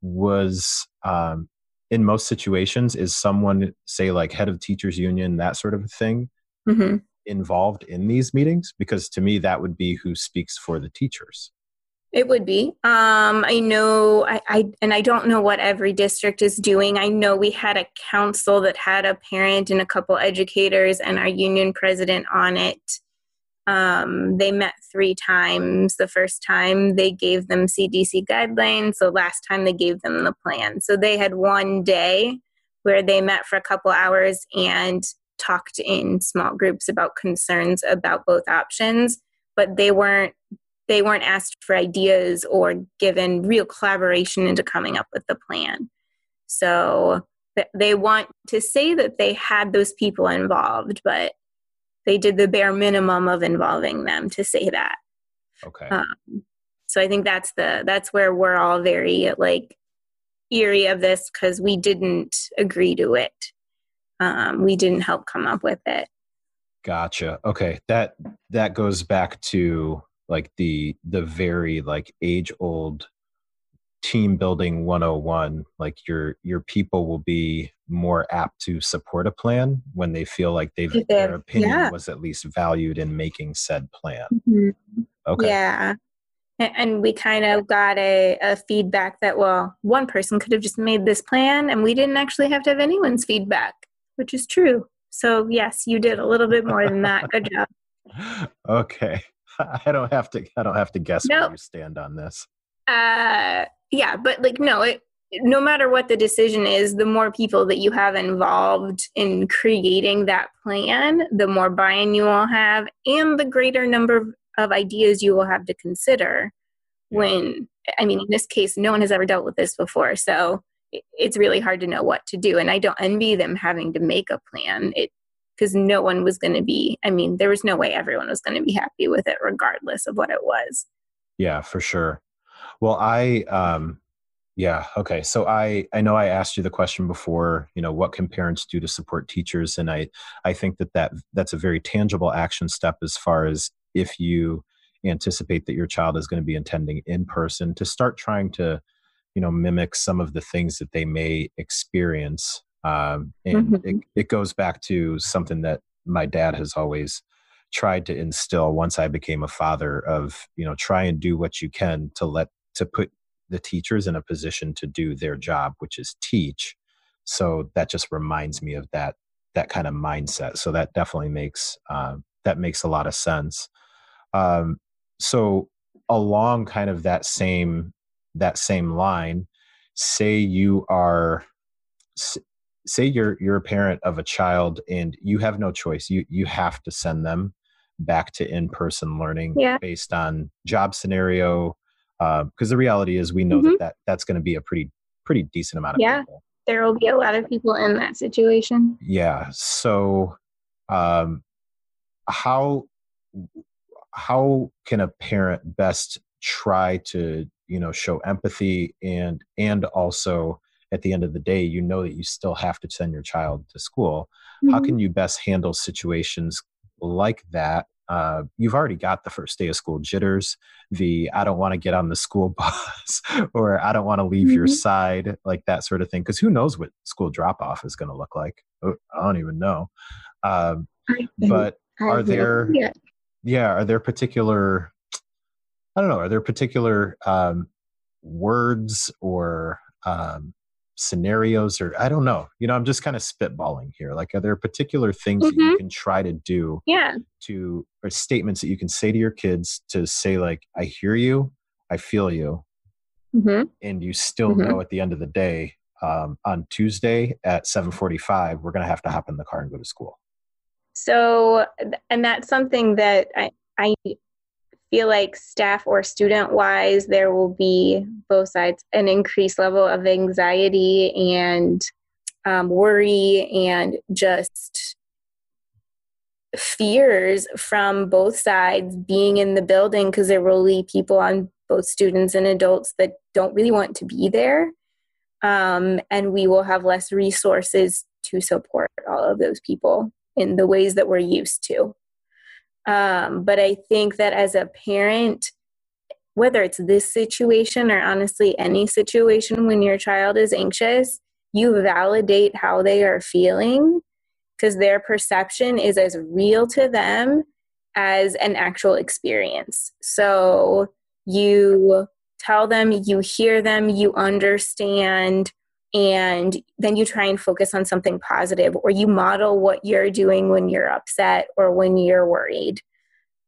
was um, in most situations is someone say like head of teachers union that sort of thing mm-hmm. involved in these meetings? Because to me that would be who speaks for the teachers. It would be. Um, i know I, I and i don't know what every district is doing. I know we had a council that had a parent and a couple educators and our union president on it um, they met three times. The first time they gave them CDC guidelines. The last time they gave them the plan. So they had one day where they met for a couple hours and talked in small groups about concerns about both options, but they weren't they weren't asked for ideas or given real collaboration into coming up with the plan. So they want to say that they had those people involved, but they did the bare minimum of involving them to say that. Okay. Um, so I think that's the that's where we're all very like eerie of this because we didn't agree to it. um, we didn't help come up with it. Gotcha. Okay. That that goes back to like the the very like age old team building 101 like your your people will be more apt to support a plan when they feel like they've their opinion yeah. was at least valued in making said plan. Mm-hmm. okay. Yeah. And we kind of got a, a feedback that well one person could have just made this plan and we didn't actually have to have anyone's feedback which is true. So yes you did a little bit more than that. Good job. [laughs] [laughs] Okay. [laughs] I don't have to i don't have to guess nope. where you stand on this. Uh yeah but like no it no matter what the decision is, the more people that you have involved in creating that plan, the more buy in you will have, and the greater number of ideas you will have to consider when i mean in this case no one has ever dealt with this before so it's really hard to know what to do and i don't envy them having to make a plan. It because no one was going to be i mean there was no way everyone was going to be happy with it regardless of what it was. Yeah for sure well i um yeah okay so i i know i asked you the question before you know what can parents do to support teachers and i i think that that that's a very tangible action step as far as if you anticipate that your child is going to be attending in person to start trying to you know mimic some of the things that they may experience um, and mm-hmm. it, it goes back to something that my dad has always tried to instill once i became a father of you know try and do what you can to let to put the teachers in a position to do their job which is teach so that just reminds me of that that kind of mindset so that definitely makes uh, that makes a lot of sense um, so along kind of that same that same line, say you are say you're you're a parent of a child and you have no choice. You you have to send them back to in-person learning yeah. based on job scenario because uh, the reality is we know mm-hmm. that, that that's going to be a pretty pretty decent amount of yeah. people. There will be a lot of people in that situation. Yeah. So um how how can a parent best try to you know show empathy and and also at the end of the day you know that you still have to send your child to school mm-hmm. how can you best handle situations like that uh, you've already got the first day of school jitters the i don't want to get on the school [laughs] bus or i don't want to leave mm-hmm. your side like that sort of thing because who knows what school drop off is going to look like oh, i don't even know um, but are there yeah are there particular i don't know are there particular um, words or um, scenarios or i don't know you know i'm just kind of spitballing here like are there particular things mm-hmm. that you mm-hmm. can try to do yeah to or statements that you can say to your kids to say like i hear you i feel you mm-hmm. and you still mm-hmm. know at the end of the day um, on tuesday at 7.45 we're going to have to hop in the car and go to school so, and that's something that I, I feel like staff or student wise, there will be both sides an increased level of anxiety and um, worry and just fears from both sides being in the building because there will be people on both students and adults that don't really want to be there. Um, and we will have less resources to support all of those people in the ways that we're used to. Um, but I think that as a parent, whether it's this situation or honestly any situation when your child is anxious, you validate how they are feeling because their perception is as real to them as an actual experience. So you tell them, you hear them, you understand and then you try and focus on something positive or you model what you're doing when you're upset or when you're worried.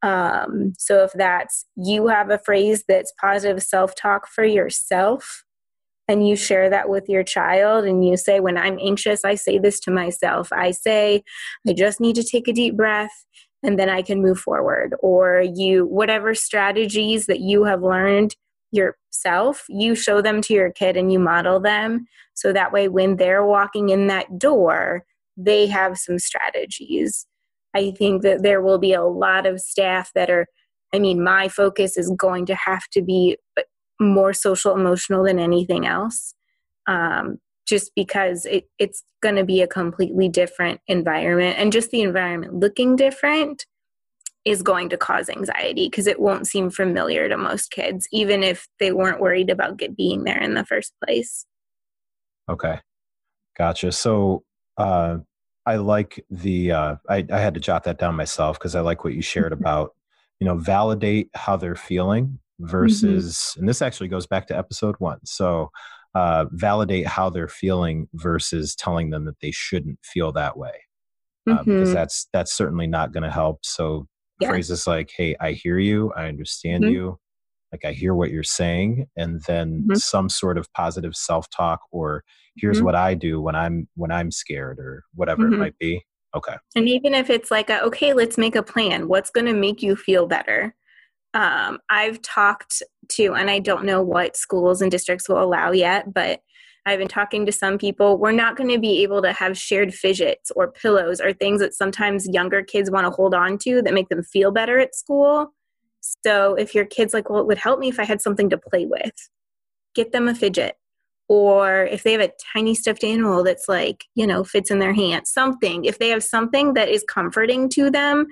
Um, so if that's you have a phrase that's positive self-talk for yourself and you share that with your child and you say when i'm anxious i say this to myself. I say i just need to take a deep breath and then i can move forward. Or you whatever strategies that you have learned you show them to your kid and you model them. So that way, when they're walking in that door, they have some strategies. I think that there will be a lot of staff that are, I mean, my focus is going to have to be more social emotional than anything else. Um, just because it, it's going to be a completely different environment and just the environment looking different is going to cause anxiety because it won't seem familiar to most kids even if they weren't worried about get, being there in the first place okay gotcha so uh, i like the uh, I, I had to jot that down myself because i like what you shared [laughs] about you know validate how they're feeling mm-hmm. versus mm-hmm. and this actually goes back to episode one so uh, validate how they're feeling versus telling them that they shouldn't feel that way uh, mm-hmm. because that's that's certainly not going to help so yeah. phrases like hey i hear you i understand mm-hmm. you like i hear what you're saying and then mm-hmm. some sort of positive self-talk or here's mm-hmm. what i do when i'm when i'm scared or whatever it might be okay and even if it's like a, okay let's make a plan what's going to make you feel better um, I've talked to, and I don't know what schools and districts will allow yet, but I've been talking to some people. We're not going to be able to have shared fidgets or pillows or things that sometimes younger kids want to hold on to that make them feel better at school. So if your kid's like, well, it would help me if I had something to play with, get them a fidget. Or if they have a tiny stuffed animal that's like, you know, fits in their hand, something. If they have something that is comforting to them,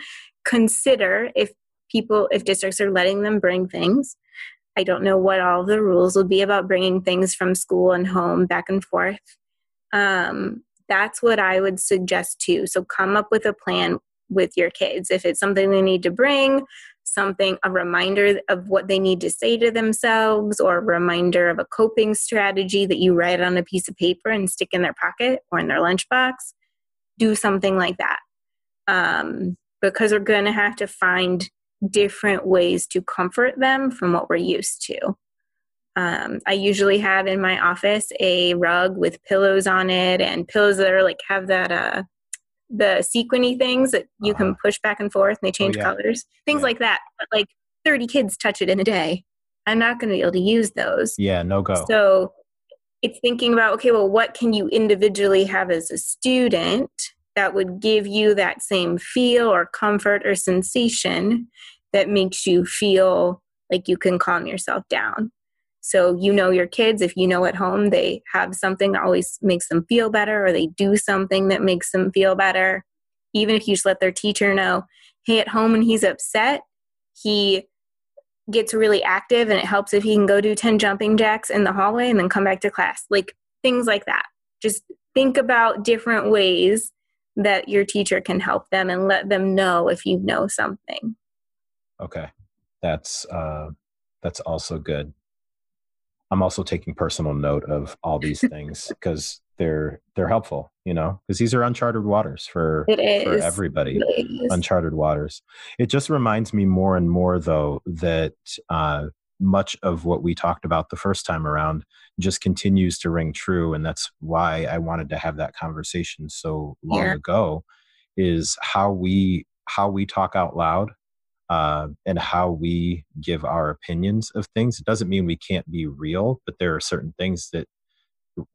consider if people, if districts are letting them bring things. I don't know what all the rules will be about bringing things from school and home back and forth. Um, that's what I would suggest too. So come up with a plan with your kids. If it's something they need to bring, something, a reminder of what they need to say to themselves, or a reminder of a coping strategy that you write on a piece of paper and stick in their pocket or in their lunchbox, do something like that. Um, because we're going to have to find different ways to comfort them from what we're used to. Um, I usually have in my office a rug with pillows on it and pillows that are like have that uh, the sequiny things that you uh-huh. can push back and forth and they change oh, yeah. colors, things yeah. like that. But like 30 kids touch it in a day. I'm not going to be able to use those. Yeah, no go. So it's thinking about okay, well, what can you individually have as a student that would give you that same feel or comfort or sensation that makes you feel like you can calm yourself down. So you know your kids, if you know at home they have something that always makes them feel better or they do something that makes them feel better, even if you just let their teacher know, hey, at home when he's upset, he gets really active and it helps if he can go do 10 jumping jacks in the hallway and then come back to class. Like things like that. Just think about different ways that your teacher can help them and let them know if you know something. Okay, that's uh, that's also good. I'm also taking personal note of all these [laughs] things because they're they're helpful, you know, because these are uncharted waters for for everybody. Uncharted waters. It just reminds me more and more, though, that uh, much of what we talked about the first time around just continues to ring true, and that's why I wanted to have that conversation so long yeah. ago. Is how we how we talk out loud uh, and how we give our opinions of things. It doesn't mean we can't be real, but there are certain things that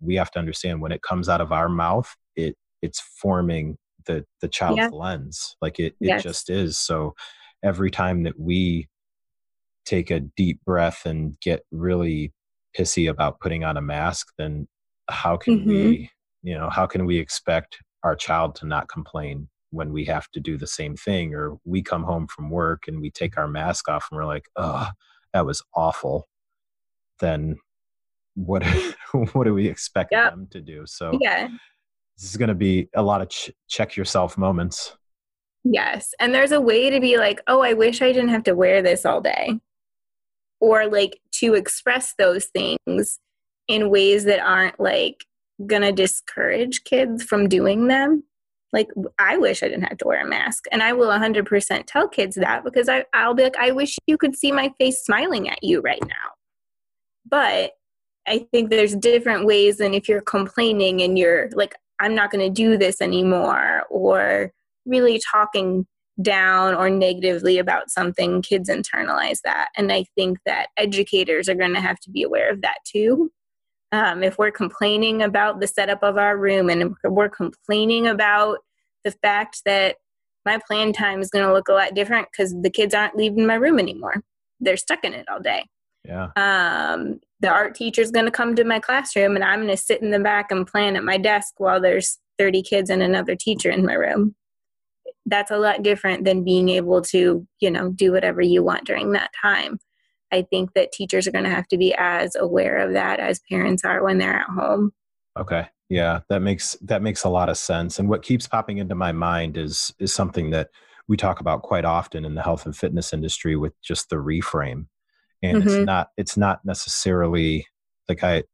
we have to understand when it comes out of our mouth. It it's forming the the child's yeah. lens, like it it yes. just is. So every time that we take a deep breath and get really pissy about putting on a mask, then how can mm-hmm. we you know how can we expect our child to not complain when we have to do the same thing? Or we come home from work and we take our mask off and we're like oh that was awful. Then what [laughs] what do we expect yep. them to do? So yeah. this is going to be a lot of ch- check yourself moments. Yes and there's a way to be like oh i wish i didn't have to wear this all day or like to express those things in ways that aren't like gonna discourage kids from doing them. Like i wish i didn't have to wear a mask and i will 100% tell kids that because I, i'll be like i wish you could see my face smiling at you right now. But i think there's different ways than if you're complaining and you're like i'm not going to do this anymore or really talking down or negatively about something kids internalize that. And i think that educators are going to have to be aware of that too. Um, if we're complaining about the setup of our room and we're complaining about the fact that my plan time is going to look a lot different because the kids aren't leaving my room anymore. They're stuck in it all day. Yeah. Um, the art teacher's going to come to my classroom and I'm going to sit in the back and plan at my desk while there's 30 kids and another teacher in my room. That's a lot different than being able to, you know, do whatever you want during that time. I think that teachers are going to have to be as aware of that as parents are when they're at home. Okay. Yeah, that makes that makes a lot of sense. And what keeps popping into my mind is is something that we talk about quite often in the health and fitness industry with just the reframe. And mm-hmm. it's not it's not necessarily like I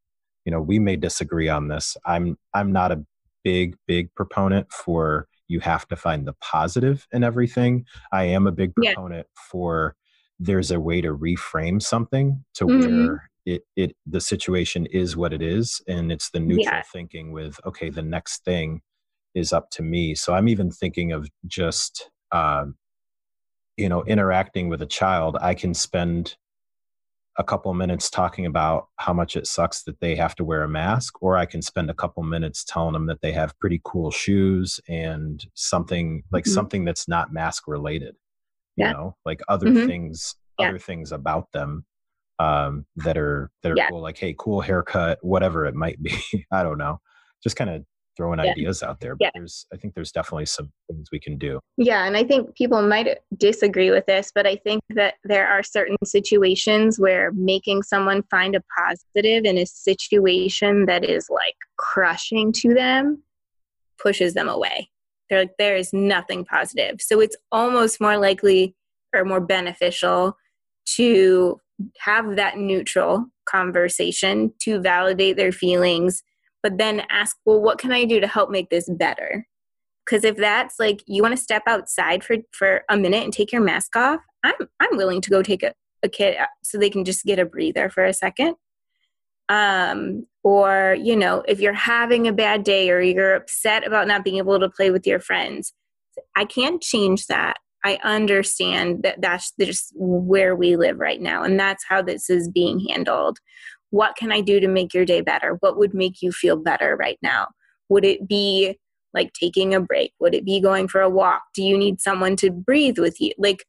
you know, we may disagree on this. I'm I'm not a big big proponent for you have to find the positive in everything. I am a big proponent yeah. for there's a way to reframe something to mm-hmm. where it it the situation is what it is and it's the neutral yeah. thinking with okay the next thing is up to me so i'm even thinking of just um, you know interacting with a child i can spend a couple minutes talking about how much it sucks that they have to wear a mask or i can spend a couple minutes telling them that they have pretty cool shoes and something like mm-hmm. something that's not mask related you yeah. know like other mm-hmm. things yeah. other things about them um, that are that are yeah. cool, like hey, cool haircut, whatever it might be. [laughs] I don't know. Just kind of throwing yeah. ideas out there. But yeah. there's I think there's definitely some things we can do. Yeah, and I think people might disagree with this, but I think that there are certain situations where making someone find a positive in a situation that is like crushing to them pushes them away. They're like, there is nothing positive. So it's almost more likely or more beneficial to have that neutral conversation to validate their feelings, but then ask, well, what can I do to help make this better? Because if that's like you want to step outside for, for a minute and take your mask off, I'm I'm willing to go take a, a kid so they can just get a breather for a second. Um, or you know, if you're having a bad day or you're upset about not being able to play with your friends, I can't change that. I understand that that's just where we live right now, and that's how this is being handled. What can I do to make your day better? What would make you feel better right now? Would it be like taking a break? Would it be going for a walk? Do you need someone to breathe with you? Like,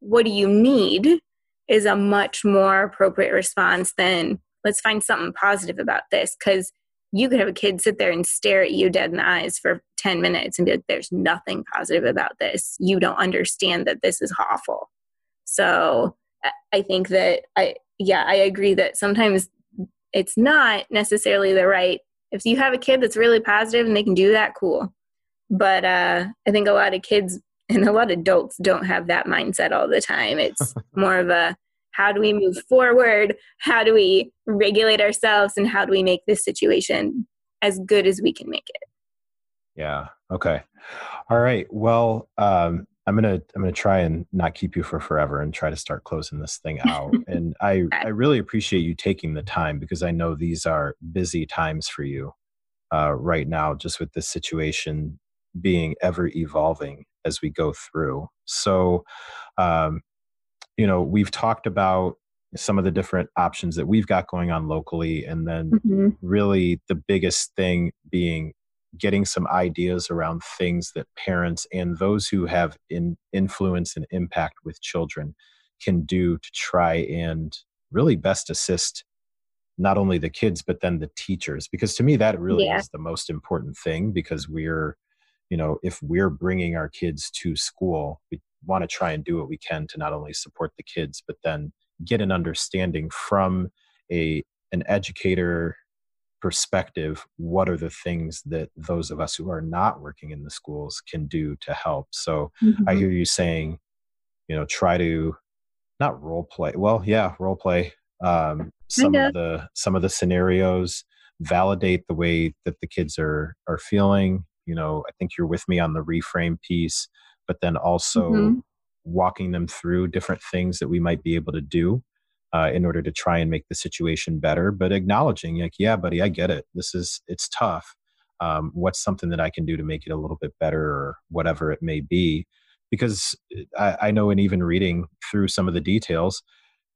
what do you need is a much more appropriate response than let's find something positive about this because you could have a kid sit there and stare at you dead in the eyes for 10 minutes and be like, there's nothing positive about this. You don't understand that this is awful. So I think that I, yeah, I agree that sometimes it's not necessarily the right. If you have a kid that's really positive and they can do that, cool. But uh, I think a lot of kids [laughs] and a lot of adults don't have that mindset all the time. It's [laughs] more of a, how do we move forward how do we regulate ourselves and how do we make this situation as good as we can make it yeah okay all right well um, i'm gonna i'm gonna try and not keep you for forever and try to start closing this thing out. [laughs] And i i really appreciate you taking the time because i know these are busy times for you uh, right now just with this situation being ever evolving as we go through. So um, you know we've talked about some of the different options that we've got going on locally and then mm-hmm. really the biggest thing being getting some ideas around things that parents and those who have in influence and impact with children can do to try and really best assist not only the kids but then the teachers because to me that really yeah. is the most important thing because we're you know if we're bringing our kids to school we want to try and do what we can to not only support the kids but then get an understanding from a an educator perspective what are the things that those of us who are not working in the schools can do to help so mm-hmm. i hear you saying you know try to not role play well yeah role play um, some of the some of the scenarios validate the way that the kids are are feeling you know i think you're with me on the reframe piece but then also mm-hmm. walking them through different things that we might be able to do uh, in order to try and make the situation better but acknowledging like yeah buddy i get it. This is it's tough. Um, what's something that i can do to make it a little bit better or whatever it may be? Because I, I know in even reading through some of the details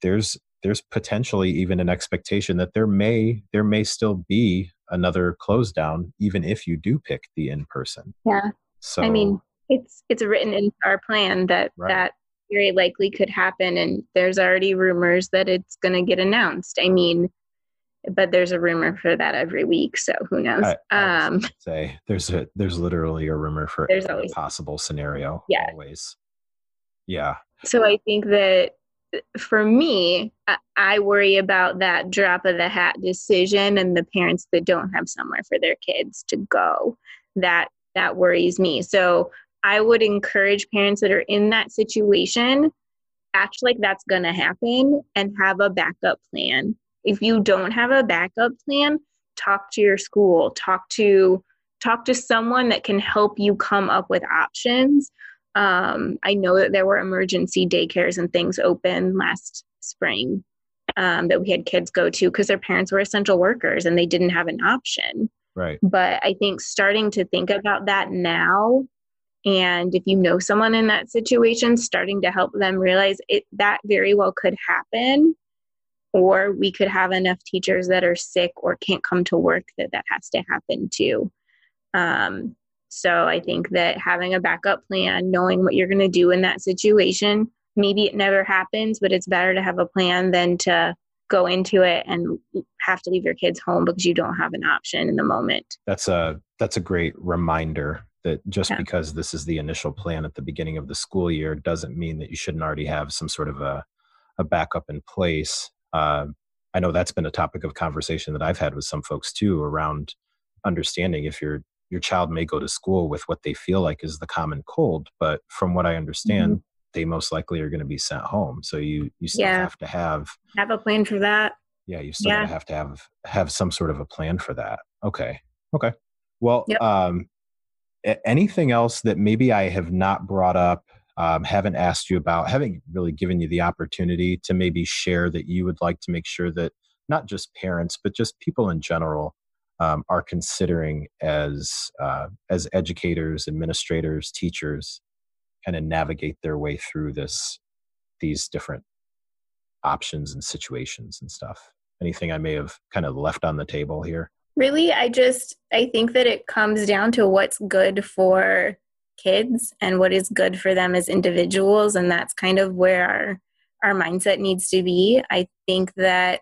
there's there's potentially even an expectation that there may there may still be another close down even if you do pick the in person. Yeah. So i mean it's it's written in our plan that right. that very likely could happen and there's already rumors that it's going to get announced i mean but there's a rumor for that every week, so who knows? I, I um, say there's a there's literally a rumor for There's every always- possible scenario. Yeah. always. Yeah, so I think that for me, I, I worry about that drop of the hat decision and the parents that don't have somewhere for their kids to go. That that worries me. So I would encourage parents that are in that situation act like that's going to happen and have a backup plan. If you don't have a backup plan, talk to your school, talk to talk to someone that can help you come up with options. Um, I know that there were emergency daycares and things open last spring um, that we had kids go to because their parents were essential workers and they didn't have an option. right. But I think starting to think about that now, and if you know someone in that situation, starting to help them realize it that very well could happen, or we could have enough teachers that are sick or can't come to work that that has to happen too. Um, so I think that having a backup plan, knowing what you're going to do in that situation, maybe it never happens, but it's better to have a plan than to go into it and have to leave your kids home because you don't have an option in the moment. That's a that's a great reminder that just Yeah. because this is the initial plan at the beginning of the school year doesn't mean that you shouldn't already have some sort of a a backup in place. Uh, I know that's been a topic of conversation that I've had with some folks too around understanding if your your child may go to school with what they feel like is the common cold, but from what I understand, they most likely are going to be sent home. So you you still Yeah. have to have Have a plan for that. yeah you still Yeah. have to have have some sort of a plan for that okay okay well Yep. um anything else that maybe i have not brought up um, haven't asked you about haven't really given you the opportunity to maybe share that you would like to make sure that not just parents but just people in general um, are considering as uh, as educators administrators teachers kind of navigate their way through this these different options and situations and stuff. Anything I may have kind of left on the table here? Really, I just I think that it comes down to what's good for kids and what is good for them as individuals and that's kind of where our our mindset needs to be. I think that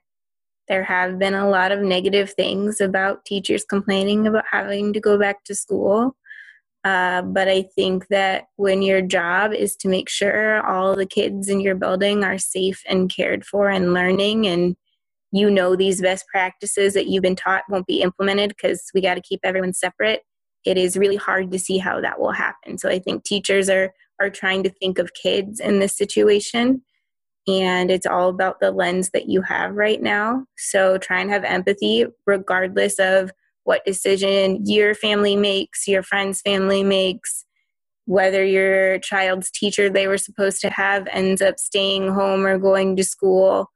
there have been a lot of negative things about teachers complaining about having to go back to school. Uh, but I think that when your job is to make sure all the kids in your building are safe and cared for and learning, and you know these best practices that you've been taught won't be implemented because we got to keep everyone separate, it is really hard to see how that will happen. So I think teachers are are trying to think of kids in this situation and it's all about the lens that you have right now. So try and have empathy regardless of what decision your family makes, your friend's family makes, whether your child's teacher they were supposed to have ends up staying home or going to school.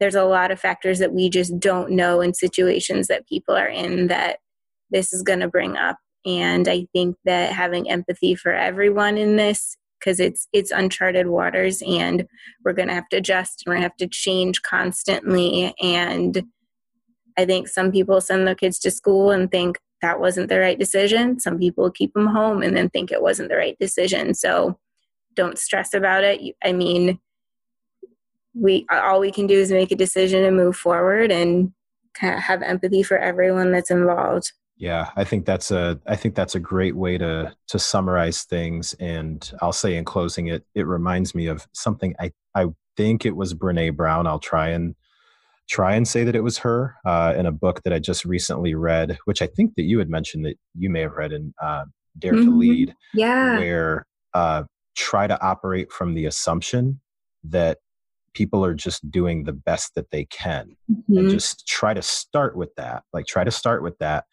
There's a lot of factors that we just don't know in situations that people are in that this is going to bring up. And I think that having empathy for everyone in this because it's it's uncharted waters and we're going to have to adjust and we're going to have to change constantly. And i think some people send their kids to school and think that wasn't the right decision. Some people keep them home and then think it wasn't the right decision. So don't stress about it. I mean we all we can do is make a decision and move forward and kind of have empathy for everyone that's involved Yeah, I think that's a I think that's a great way to to summarize things. And I'll say in closing, it it reminds me of something I I think it was Brene Brown. I'll try and try and say that it was her uh, in a book that I just recently read, which I think that you had mentioned that you may have read in uh, Dare to Mhm. Lead. yeah where uh, try to operate from the assumption that people are just doing the best that they can and Mhm. just try to start with that like try to start with that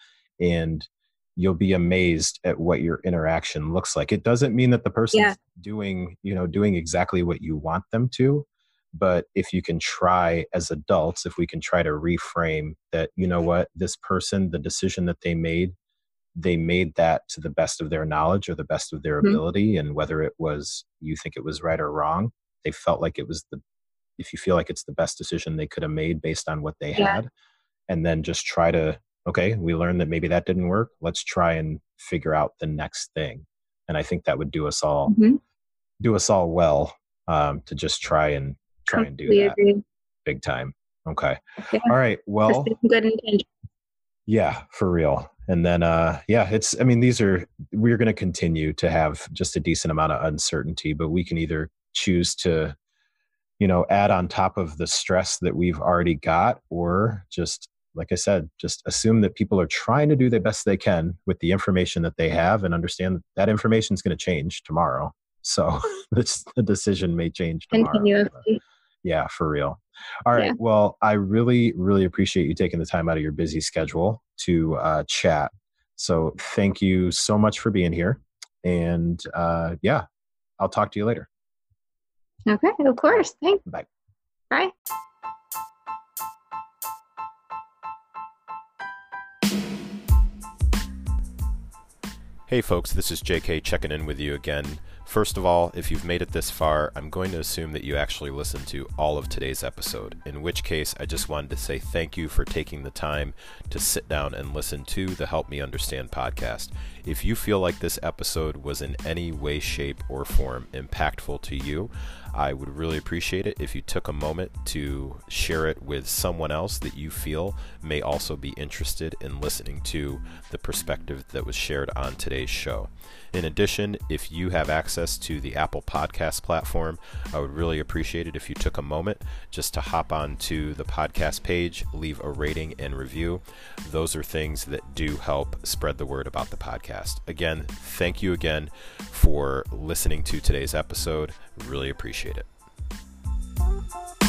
and you'll be amazed at what your interaction looks like it doesn't mean that the person's Yeah. doing you know doing exactly what you want them to but if you can try as adults if we can try to reframe that you know what this person the decision that they made they made that to the best of their knowledge or the best of their Mhm. ability and whether it was you think it was right or wrong they felt like it was the if you feel like it's the best decision they could have made based on what they Yeah. had and then just try to okay we learned that maybe that didn't work let's try and figure out the next thing and i think that would do us all Mhm. do us all well um, to just try and try and do that agree. big time Okay. Yeah. All right. Well, good intention. Yeah, for real. And then, uh, yeah, it's, I mean, these are, we're going to continue to have just a decent amount of uncertainty, but we can either choose to, you know, add on top of the stress that we've already got, or just, like I said, just assume that people are trying to do the best they can with the information that they have and understand that, that information is going to change tomorrow. So [laughs] this, the decision may change tomorrow. Yeah, for real. All right. Yeah. Well, I really, really appreciate you taking the time out of your busy schedule to uh, chat. So thank you so much for being here. And uh, yeah, I'll talk to you later. Okay, of course. Thanks. Bye. Bye. Hey folks, this is JK checking in with you again. First of all, if you've made it this far, I'm going to assume that you actually listened to all of today's episode, in which case I just wanted to say thank you for taking the time to sit down and listen to the Help Me Understand podcast. If you feel like this episode was in any way, shape, or form impactful to you, I would really appreciate it if you took a moment to share it with someone else that you feel may also be interested in listening to the perspective that was shared on today's show. In addition, if you have access to the Apple Podcast platform, I would really appreciate it if you took a moment just to hop on to the podcast page, leave a rating and review. Those are things that do help spread the word about the podcast. Again, thank you again for listening to today's episode. Really appreciate it.